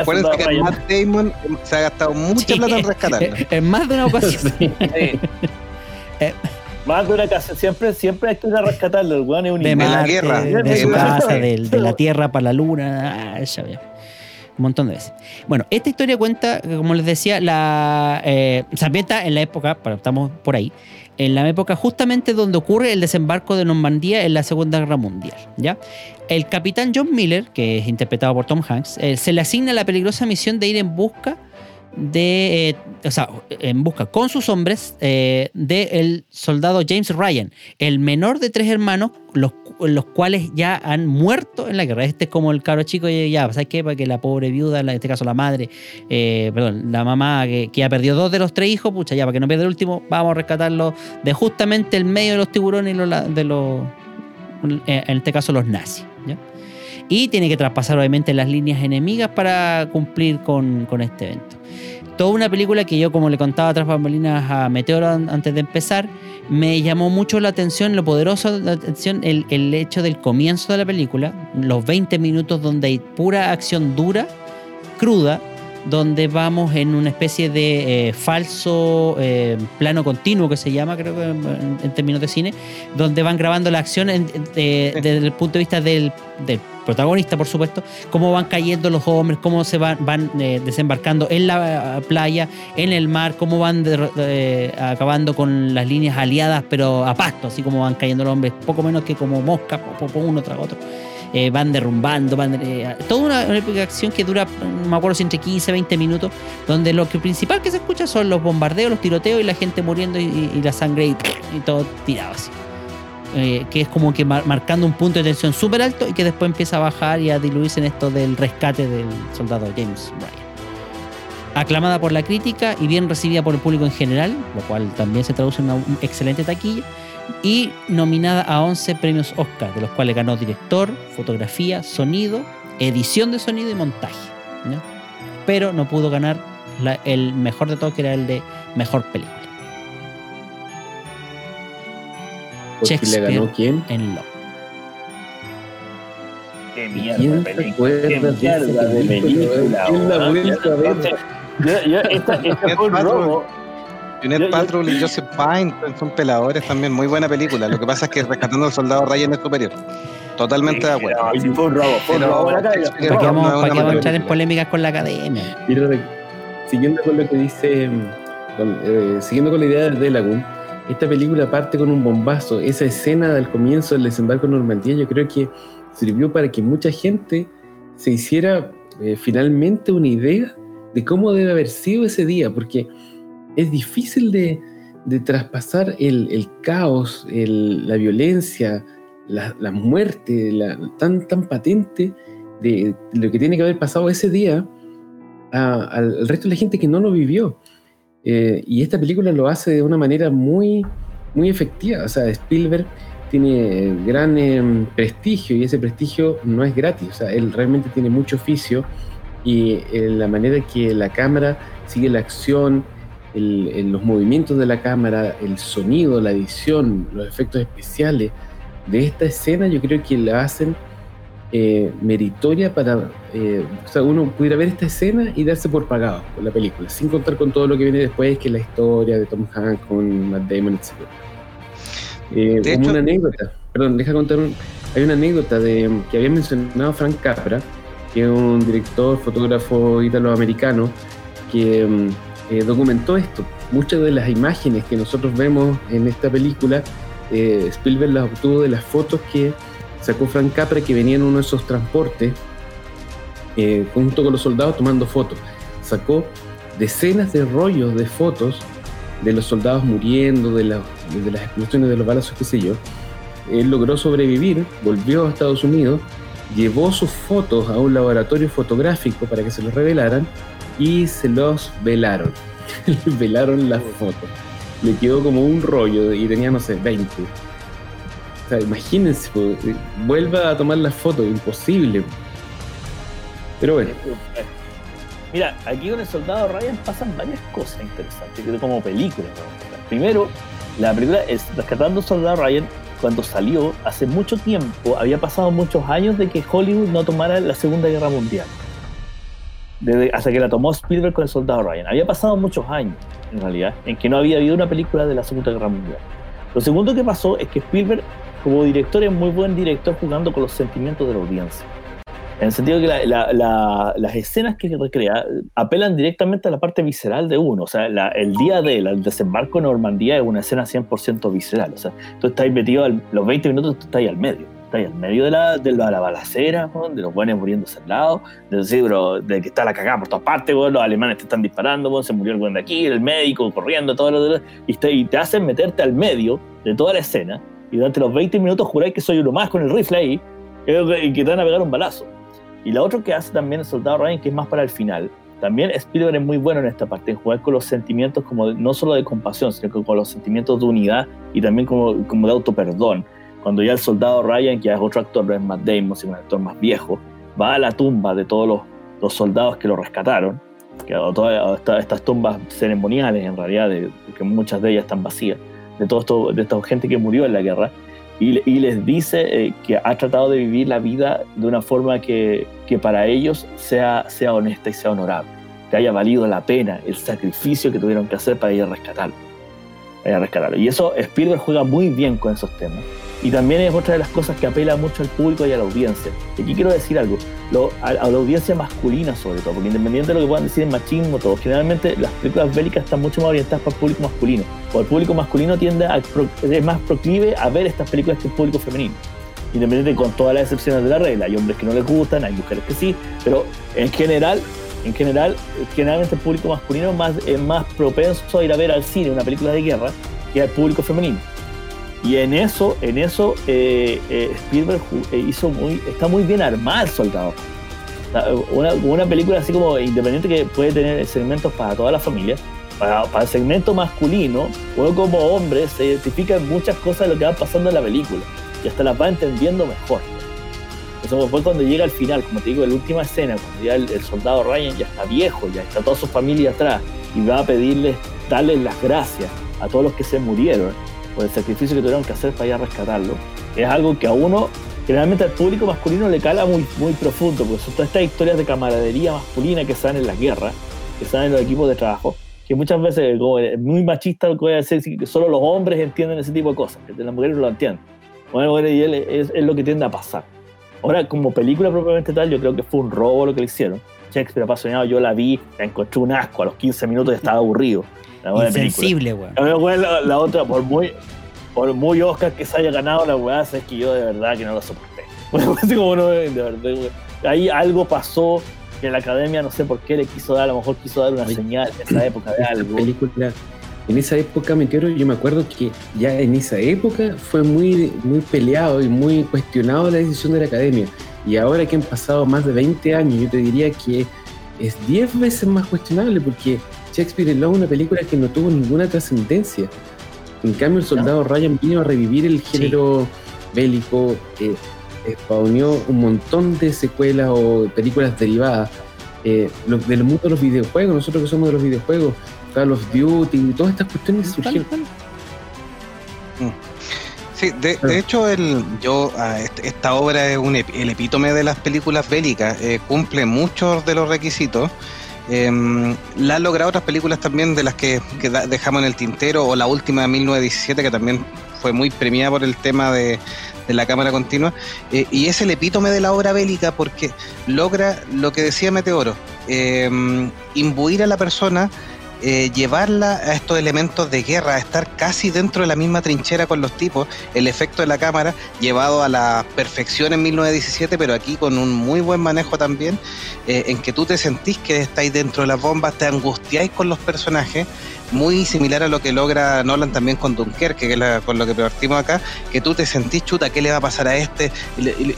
D: Acuérdense que Matt Damon se ha gastado mucha plata en rescatarlo.
A: En más de una ocasión.
C: Sí.
A: Eh.
C: Más de una casa, siempre, siempre hay que ir a rescatarlo. El weón es un
A: de,
D: la guerra,
A: de, casa, la Tierra para la Luna, ah, ya veo. un montón de veces. Bueno, esta historia cuenta, como les decía, la, eh, se ambienta en la época, pero estamos por ahí, en la época justamente donde ocurre el desembarco de Normandía en la Segunda Guerra Mundial. ¿ya? El capitán John Miller, que es interpretado por Tom Hanks, eh, se le asigna la peligrosa misión de ir en busca de, eh, o sea, en busca con sus hombres eh, del soldado James Ryan, el menor de tres hermanos, los, los cuales ya han muerto en la guerra. Este es como el cabro chico, ya, ¿sabes qué? Para que la pobre viuda, en este caso la madre, eh, perdón, la mamá que, que ya perdió dos de los tres hijos, pucha, ya, para que no pierda el último, vamos a rescatarlo de justamente el medio de los tiburones y los, de los, en este caso los nazis. Y tiene que traspasar obviamente las líneas enemigas para cumplir con, con este evento. Toda una película que yo, como le contaba tras bambalinas a Meteoro an- antes de empezar, me llamó mucho la atención, lo poderoso de la atención, el, el hecho del comienzo de la película, los 20 minutos donde hay pura acción dura, cruda, donde vamos en una especie de eh, falso eh, plano continuo que se llama, creo que en, en términos de cine, donde van grabando la acción en- de- desde el punto de vista del, del protagonista, por supuesto, cómo van cayendo los hombres, cómo se van, van eh, desembarcando en la eh, playa, en el mar, cómo van eh, acabando con las líneas aliadas, pero a pasto, así como van cayendo los hombres, poco menos que como moscas, uno tras otro. Eh, van derrumbando, van, eh, toda una, una épica acción que dura, me acuerdo si entre 15, 20 minutos, donde lo que principal que se escucha son los bombardeos, los tiroteos y la gente muriendo y, la sangre y todo tirado así. Eh, que es como que mar- marcando un punto de tensión súper alto y que después empieza a bajar y a diluirse en esto del rescate del soldado James Ryan. Aclamada por la crítica y bien recibida por el público en general, lo cual también se traduce en una un excelente taquilla, y nominada a 11 premios Oscar, de los cuales ganó director, fotografía, sonido, edición de sonido y montaje. Pero no pudo ganar el mejor de todo, que era el de mejor película.
E: Porque le
A: Shakespeare.
E: ganó quién.
A: En Lo.
C: Qué mierda
E: ¿Quién
C: película. Qué mierda de
E: película?
C: película.
E: ¿Quién la
C: weón.
E: vuelve a ver?
C: Entonces, yo- yo- esta- esta fue un robo.
D: Junet
C: Yo- yo-
D: Patrol y Joseph Pine son peladores también, muy buena película. Lo que pasa es que Rescatando al Soldado Ryan es superior. Totalmente de acuerdo.
C: No, sí, fue un robo, fue un
D: Pero
C: robo la calle.
D: Shakespeare
A: ¿Para qué vamos, a entrar en polémicas con la academia?
E: Siguiendo con lo que dice, mm, con- eh, siguiendo con la idea de Lagoon, esta película parte con un bombazo. Esa escena del comienzo del desembarco en Normandía, yo creo que sirvió para que mucha gente se hiciera eh, finalmente una idea de cómo debe haber sido ese día, porque es difícil de, traspasar el, caos, la violencia, la, muerte, tan, tan patente de lo que tiene que haber pasado ese día a- al resto de la gente que no lo vivió. Eh, y esta película lo hace de una manera muy, muy efectiva. O sea, Spielberg tiene gran eh, prestigio y ese prestigio no es gratis. O sea, él realmente tiene mucho oficio y eh, la manera que la cámara sigue la acción, el- los movimientos de la cámara, el sonido, la edición, los efectos especiales de esta escena, yo creo que la hacen eh, meritoria para, eh, o sea, uno pudiera ver esta escena y darse por pagado por la película, sin contar con todo lo que viene después, que es la historia de Tom Hanks con Matt Damon, etc. Eh,
D: De hecho-
E: una anécdota, perdón, deja contar, un- hay una anécdota de, que había mencionado Frank Capra, que es un director, fotógrafo italoamericano, que mm, eh, documentó esto. Muchas de las imágenes que nosotros vemos en esta película, eh, Spielberg las obtuvo de las fotos que sacó Frank Capra que venía en uno de esos transportes eh, junto con los soldados tomando fotos. Sacó decenas de rollos de fotos de los soldados muriendo, de, la- de las explosiones de los balazos, qué sé yo. Él logró sobrevivir, volvió a Estados Unidos, llevó sus fotos a un laboratorio fotográfico para que se los revelaran y se los velaron. Le velaron las fotos. Le quedó como un rollo y tenía, no sé, 20. Imagínense, pues, vuelva a tomar las fotos, imposible. Pero bueno,
C: Mira, aquí con el soldado Ryan pasan varias cosas interesantes, que como película. ¿no? Primero, la película es Rescatando al Soldado Ryan, cuando salió, hace mucho tiempo, había pasado muchos años de que Hollywood no tomara la Segunda Guerra Mundial. Desde- hasta que la tomó Spielberg con el Soldado Ryan. Había pasado muchos años, en realidad, en que no había habido una película de la Segunda Guerra Mundial. Lo segundo que pasó es que Spielberg, como director, es muy buen director jugando con los sentimientos de la audiencia. En el sentido que la- la- la- las escenas que recrea apelan directamente a la parte visceral de uno. O sea, el día del desembarco en Normandía es una escena 100% visceral. O sea, tú estás metido, al- los 20 minutos tú estás ahí al medio. Estás ahí al medio de la, de la, la balacera, weón, de los buenos muriéndose al lado, de, decir, bro, de que está la cagada por todas partes, weón, los alemanes te están disparando, weón, se murió el buen de aquí, el médico corriendo, todo lo demás, y, y te hacen meterte al medio de toda la escena y durante los 20 minutos juráis que soy uno más con el rifle ahí y que te van a pegar un balazo. Y la otra que hace también el soldado Ryan, que es más para el final, también Spielberg es muy bueno en esta parte, en jugar con los sentimientos como de- no solo de compasión, sino que con los sentimientos de unidad y también como, como de autoperdón. Cuando ya el soldado Ryan, que es otro actor, no es Matt Damon, sino un actor más viejo, va a la tumba de todos los, los soldados que lo rescataron, que todas estas tumbas ceremoniales en realidad, de, que muchas de ellas están vacías, de, todo esto, de esta gente que murió en la guerra, y, les dice eh, que ha tratado de vivir la vida de una forma que, que para ellos sea, sea honesta y sea honorable. que haya valido la pena el sacrificio que tuvieron que hacer para ir a rescatarlo. Para ir a rescatarlo. Y eso Spielberg juega muy bien con esos temas. Y también es otra de las cosas que apela mucho al público y a la audiencia. Y aquí quiero decir algo, a, la audiencia masculina sobre todo, porque independiente de lo que puedan decir en machismo, todo, generalmente las películas bélicas están mucho más orientadas para el público masculino. O el público masculino tiende a, pro- es más proclive a ver estas películas que el público femenino. Independiente con todas las excepciones de la regla. Hay hombres que no les gustan, hay mujeres que sí, pero en general, en general, generalmente el público masculino es más propenso a ir a ver al cine una película de guerra que al público femenino. Y en eso, en eso eh, eh, Spielberg eh, hizo muy, está muy bien armada el soldado. Una, una película así como independiente que puede tener segmentos para toda la familia. Para, el segmento masculino, uno como hombre se identifica en muchas cosas de lo que va pasando en la película y hasta las va entendiendo mejor. Eso después cuando llega al final, como te digo, la última escena, cuando ya el, el soldado Ryan ya está viejo, ya está toda su familia atrás y va a pedirles, darles las gracias a todos los que se murieron por el sacrificio que tuvieron que hacer para ir a rescatarlo. Es algo que a uno, generalmente al público masculino le cala muy, muy profundo, porque son todas estas historias de camaradería masculina que dan en las guerras, que dan en los equipos de trabajo, que muchas veces como es muy machista lo que voy a decir, que solo los hombres entienden ese tipo de cosas, que las mujeres no lo entienden. Bueno, y él es, es lo que tiende a pasar. Ahora, como película propiamente tal, yo creo que fue un robo lo que le hicieron. Shakespeare apasionado, yo la vi, la encontré un asco, a los 15 minutos estaba aburrido. La buena película.
A: Insensible, weón.
C: La, la, la otra, por muy, por muy Oscar que se haya ganado la weá, es que yo de verdad que no lo soporté. Así como no, de verdad. Ahí algo pasó que la academia no sé por qué le quiso dar, a lo mejor quiso dar una
E: Oye,
C: señal en esa época de algo.
E: película, en esa época, Meteoro, yo me acuerdo que ya en esa época fue muy, muy peleado y muy cuestionado la decisión de la academia. Y ahora que han pasado más de 20 años, yo te diría que es 10 veces más cuestionable porque Shakespeare in Love es una película que no tuvo ninguna trascendencia. En cambio, el soldado Ryan vino a revivir el género bélico, eh, spawneó un montón de secuelas o películas derivadas. Eh, lo- del mundo de los videojuegos, nosotros que somos de los videojuegos, Call of Duty y todas estas cuestiones surgieron.
A: Cual.
D: Sí, de, de hecho, el, yo, ah, est- esta obra es un, el epítome de las películas bélicas, eh, cumple muchos de los requisitos. La han logrado otras películas también de las que, dejamos en el tintero, o la última de 1917, que también fue muy premiada por el tema de, de la cámara continua, eh, y es el epítome de la obra bélica porque logra lo que decía Meteoro, em, imbuir a la persona eh, llevarla a estos elementos de guerra, a estar casi dentro de la misma trinchera con los tipos, el efecto de la cámara llevado a la perfección en 1917, pero aquí con un muy buen manejo también, eh, en que tú te sentís que estáis dentro de las bombas, te angustiáis con los personajes, muy similar a lo que logra Nolan también con Dunkerque, que es la- con lo que partimos acá, que tú te sentís chuta, ¿qué le va a pasar a este?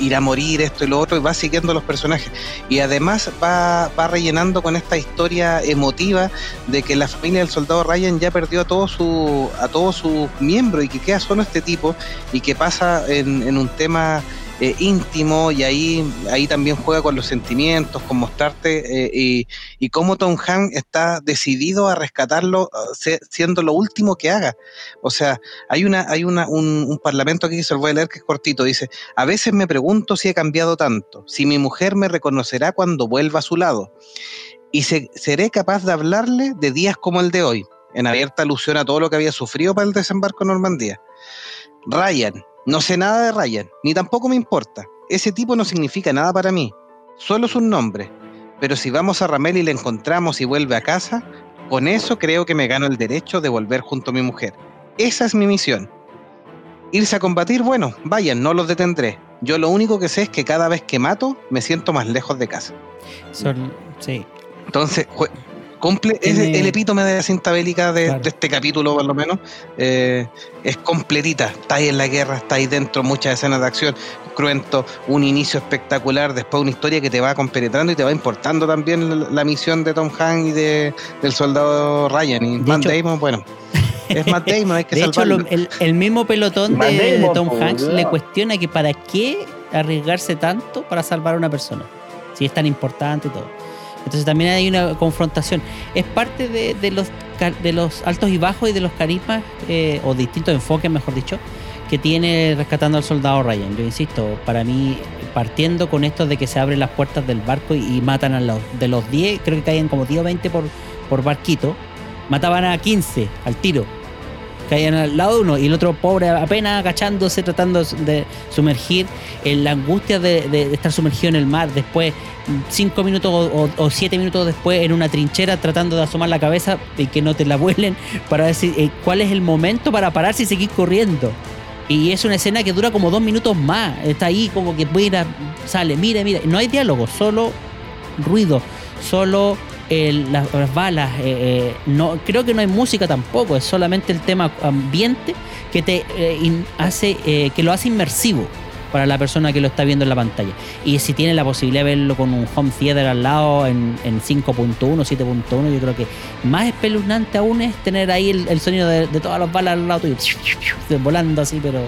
D: ¿Irá a morir esto y lo otro? Y vas siguiendo los personajes. Y además va, va rellenando con esta historia emotiva de que la familia del soldado Ryan ya perdió a todos su, a todos sus miembros y que queda solo este tipo y que pasa en, en un tema eh, íntimo y ahí, ahí también juega con los sentimientos, con mostrarte eh, y, y cómo Tom Hanks está decidido a rescatarlo se- siendo lo último que haga. O sea, hay una, hay una, un, un parlamento aquí que se lo voy a leer que es cortito, dice, a veces me pregunto si he cambiado tanto, si mi mujer me reconocerá cuando vuelva a su lado y se- seré capaz de hablarle de días como el de hoy, en abierta alusión a todo lo que había sufrido para el desembarco en Normandía. Ryan, no sé nada de Ryan, ni tampoco me importa. Ese tipo no significa nada para mí, solo es un nombre. Pero si vamos a Ramel y le encontramos y vuelve a casa, con eso creo que me gano el derecho de volver junto a mi mujer. Esa es mi misión. Irse a combatir, bueno, vayan, no los detendré. Yo lo único que sé es que cada vez que mato, me siento más lejos de casa.
A: Son- sí.
D: Entonces, cumple, es
A: Tiene-
D: el epítome de la cinta bélica de,
A: Claro.
D: de este capítulo, por lo menos. Eh, es completita. Está ahí en la guerra, está ahí dentro, muchas escenas de acción, cruento, un inicio espectacular, después una historia que te va compenetrando y te va importando también la, la misión de Tom Hanks y de, del soldado Ryan. Y
A: De
D: Matt
A: hecho-
D: Damon, bueno, es Matt Damon, hay que
A: De hecho,
D: salvarlo.
A: lo- el, el mismo pelotón de, Tom Hanks le cuestiona que para qué arriesgarse tanto para salvar a una persona, si es tan importante y todo. Entonces también hay una confrontación. Es parte de, los, de los altos y bajos y de los carismas, eh, o distintos enfoques, mejor dicho, que tiene rescatando al soldado Ryan. Yo insisto, para mí, partiendo con esto de que se abren las puertas del barco y, matan a los de los 10, creo que caían como 10 o 20 por, por barquito, mataban a 15 al tiro. Caían al lado uno y el otro pobre apenas agachándose, tratando de sumergir en la angustia de, estar sumergido en el mar. Después, cinco minutos o, o siete minutos después, en una trinchera, tratando de asomar la cabeza y que no te la vuelen para decir eh, cuál es el momento para pararse y seguir corriendo. Y es una escena que dura como dos minutos más. Está ahí como que mira, sale, mira, mira. No hay diálogo, solo ruido, solo el- las, las balas. eh, eh, no, creo que no hay música tampoco, es solamente el tema ambiente que te eh, in- hace, eh, que lo hace inmersivo para la persona que lo está viendo en la pantalla. Y si tiene la posibilidad de verlo con un home theater al lado en, en 5.1, 7.1, yo creo que más espeluznante aún es tener ahí el, sonido de, de todas las balas al lado volando así, pero...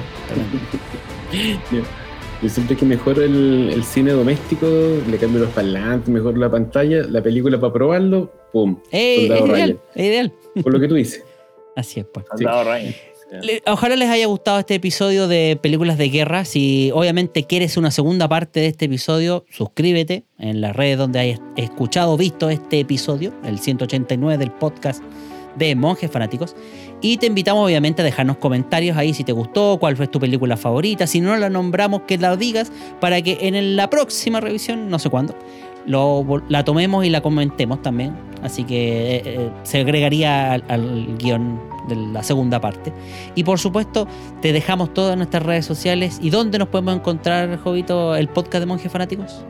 E: Yo siempre que mejoro el, el cine doméstico, le cambio los parlantes, mejoro la pantalla, la película para probarlo, ¡pum!
A: ¡Ey! Es
E: Soldado
A: ideal,
E: Ryan.
A: es ideal.
E: Por lo que tú dices.
A: Así es, pues.
C: Soldado Ryan.
A: Le- Ojalá les haya gustado este episodio de películas de guerra. Si obviamente quieres una segunda parte de este episodio, suscríbete en las redes donde hayas escuchado o visto este episodio, el 189 del podcast de Monjes Fanáticos. Y te invitamos obviamente a dejarnos comentarios ahí si te gustó, cuál fue tu película favorita. Si no la nombramos, que la digas para que en la próxima revisión, no sé cuándo, lo, la tomemos y la comentemos también. Así que eh, eh, se agregaría al, al guion de la segunda parte. Y por supuesto, te dejamos todas nuestras redes sociales. ¿Y dónde nos podemos encontrar, Jovito, el podcast de Monjes Fanáticos?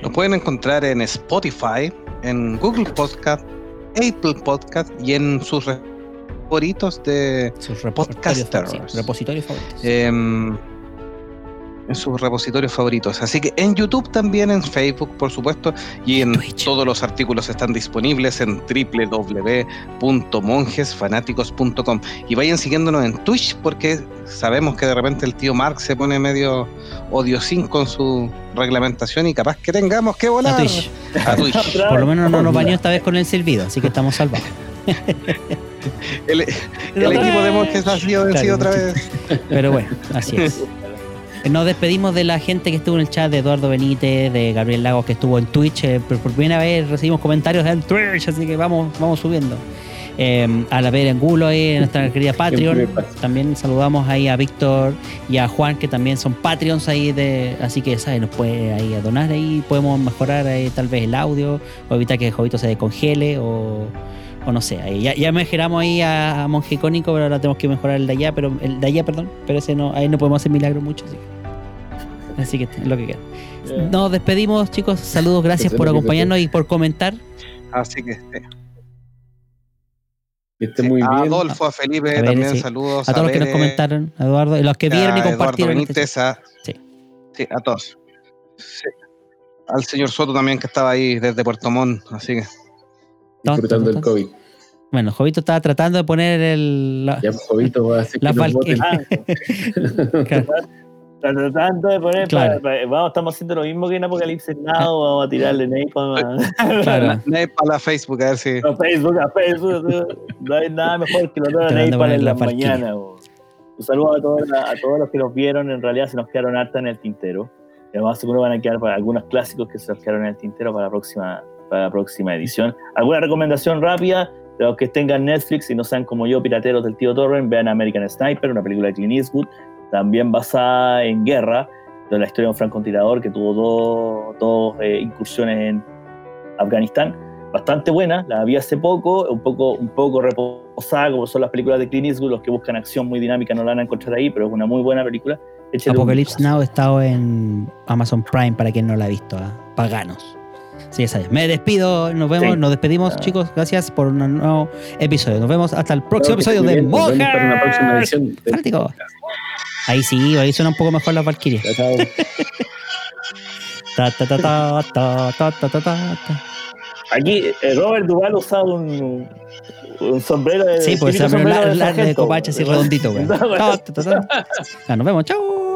D: Lo pueden encontrar en Spotify, en Google Podcast, Apple Podcast y en sus favoritos de
A: Sus repositorios,
D: Podcasters.
A: sí, repositorios favoritos.
D: em, en sus repositorios favoritos. Así que en YouTube también, en Facebook, por supuesto, y en
A: Twitch.
D: todos los artículos están disponibles en www.monjesfanáticos.com. Y vayan siguiéndonos en Twitch porque sabemos que de repente el tío Mark se pone medio odiosín con su reglamentación y capaz que tengamos que volar
A: A Twitch.
D: a Twitch.
A: Por lo menos no nos bañó esta vez con el silbido, así que estamos salvados.
D: El, el equipo de monjes ha sido vencido
A: Claro,
D: otra vez.
A: Pero bueno, así es. Nos despedimos de la gente que estuvo en el chat, de Eduardo Benítez, de Gabriel Lagos que estuvo en Twitch. eh, por, primera vez recibimos comentarios en Twitch, así que vamos, vamos subiendo. Eh, a la Pedro Angulo, ahí, nuestra querida Patreon. También saludamos ahí a Víctor y a Juan, que también son Patreons ahí de. Así que ¿sabes? nos puede ahí a donar ahí, podemos mejorar ahí, tal vez el audio, o evitar que el jovito se descongele, o, o no sé. ahí ya, ya mejoramos ahí a, a Monje Icónico, pero ahora tenemos que mejorar el de allá, pero el de allá, perdón, pero ese no, ahí no podemos hacer milagro mucho, así que. Así que es lo que queda. Nos despedimos, chicos. Saludos, gracias por
E: que
A: acompañarnos y por comentar.
D: Así que
E: Que esté muy
D: a
E: bien.
D: Adolfo, a Felipe,
A: A ver,
D: también
A: sí.
D: saludos.
A: A todos los que nos comentaron, a Eduardo, y los que vieron y compartieron. este
D: Benítez, a,
A: Sí.
D: sí, a todos. Sí. Al señor Soto también que estaba ahí desde Puerto Montt, así que
E: disfrutando del COVID.
A: Bueno, Jovito estaba tratando de poner el. la-
E: Ya, Jovito, va a hacer que
A: Las
E: nos voten.
C: ah,
A: claro,
C: tratando de poner.
A: Claro.
C: para- para- vamos, estamos haciendo lo mismo que en Apocalipsis Now. Vamos a tirarle napalm a,
A: claro.
D: Para la Facebook, a ver si.
C: a Facebook. A Facebook. No hay nada mejor que lo de napalm en
A: la
C: mañanas. bo. Un saludo a todos, a todos los que nos vieron. En realidad se nos quedaron hartas en el tintero. Y además seguro van a quedar para algunos clásicos que se nos quedaron en el tintero para la próxima, para la próxima edición. ¿Alguna recomendación rápida? De los que tengan Netflix y no sean como yo, pirateros del tío Torren, vean American Sniper, una película de Clint Eastwood, también basada en guerra, de la historia de un francotirador que tuvo dos, dos eh, incursiones en Afganistán. Bastante buena, la vi hace poco, un poco, un poco reposada, como son las películas de Clint Eastwood, los que buscan acción muy dinámica no la van a encontrar ahí, pero es una muy buena película. Échale
A: Apocalypse. Now está en Amazon Prime para quien no la ha visto. ¿ah? Paganos. Sí, sabes. Me despido, nos vemos,
C: Sí.
A: nos despedimos,
C: Ah.
A: chicos. Gracias por un nuevo episodio. Nos vemos hasta el próximo episodio de
E: muy
A: Ahí sí, ahí suena un poco mejor las Valkyrias.
C: Aquí eh, Robert Duval usaba un, un sombrero de.
A: Sí, pues sombrero,
C: sombrero
A: de, de,
C: de
A: copacha así redondito, güey. nos vemos, chao.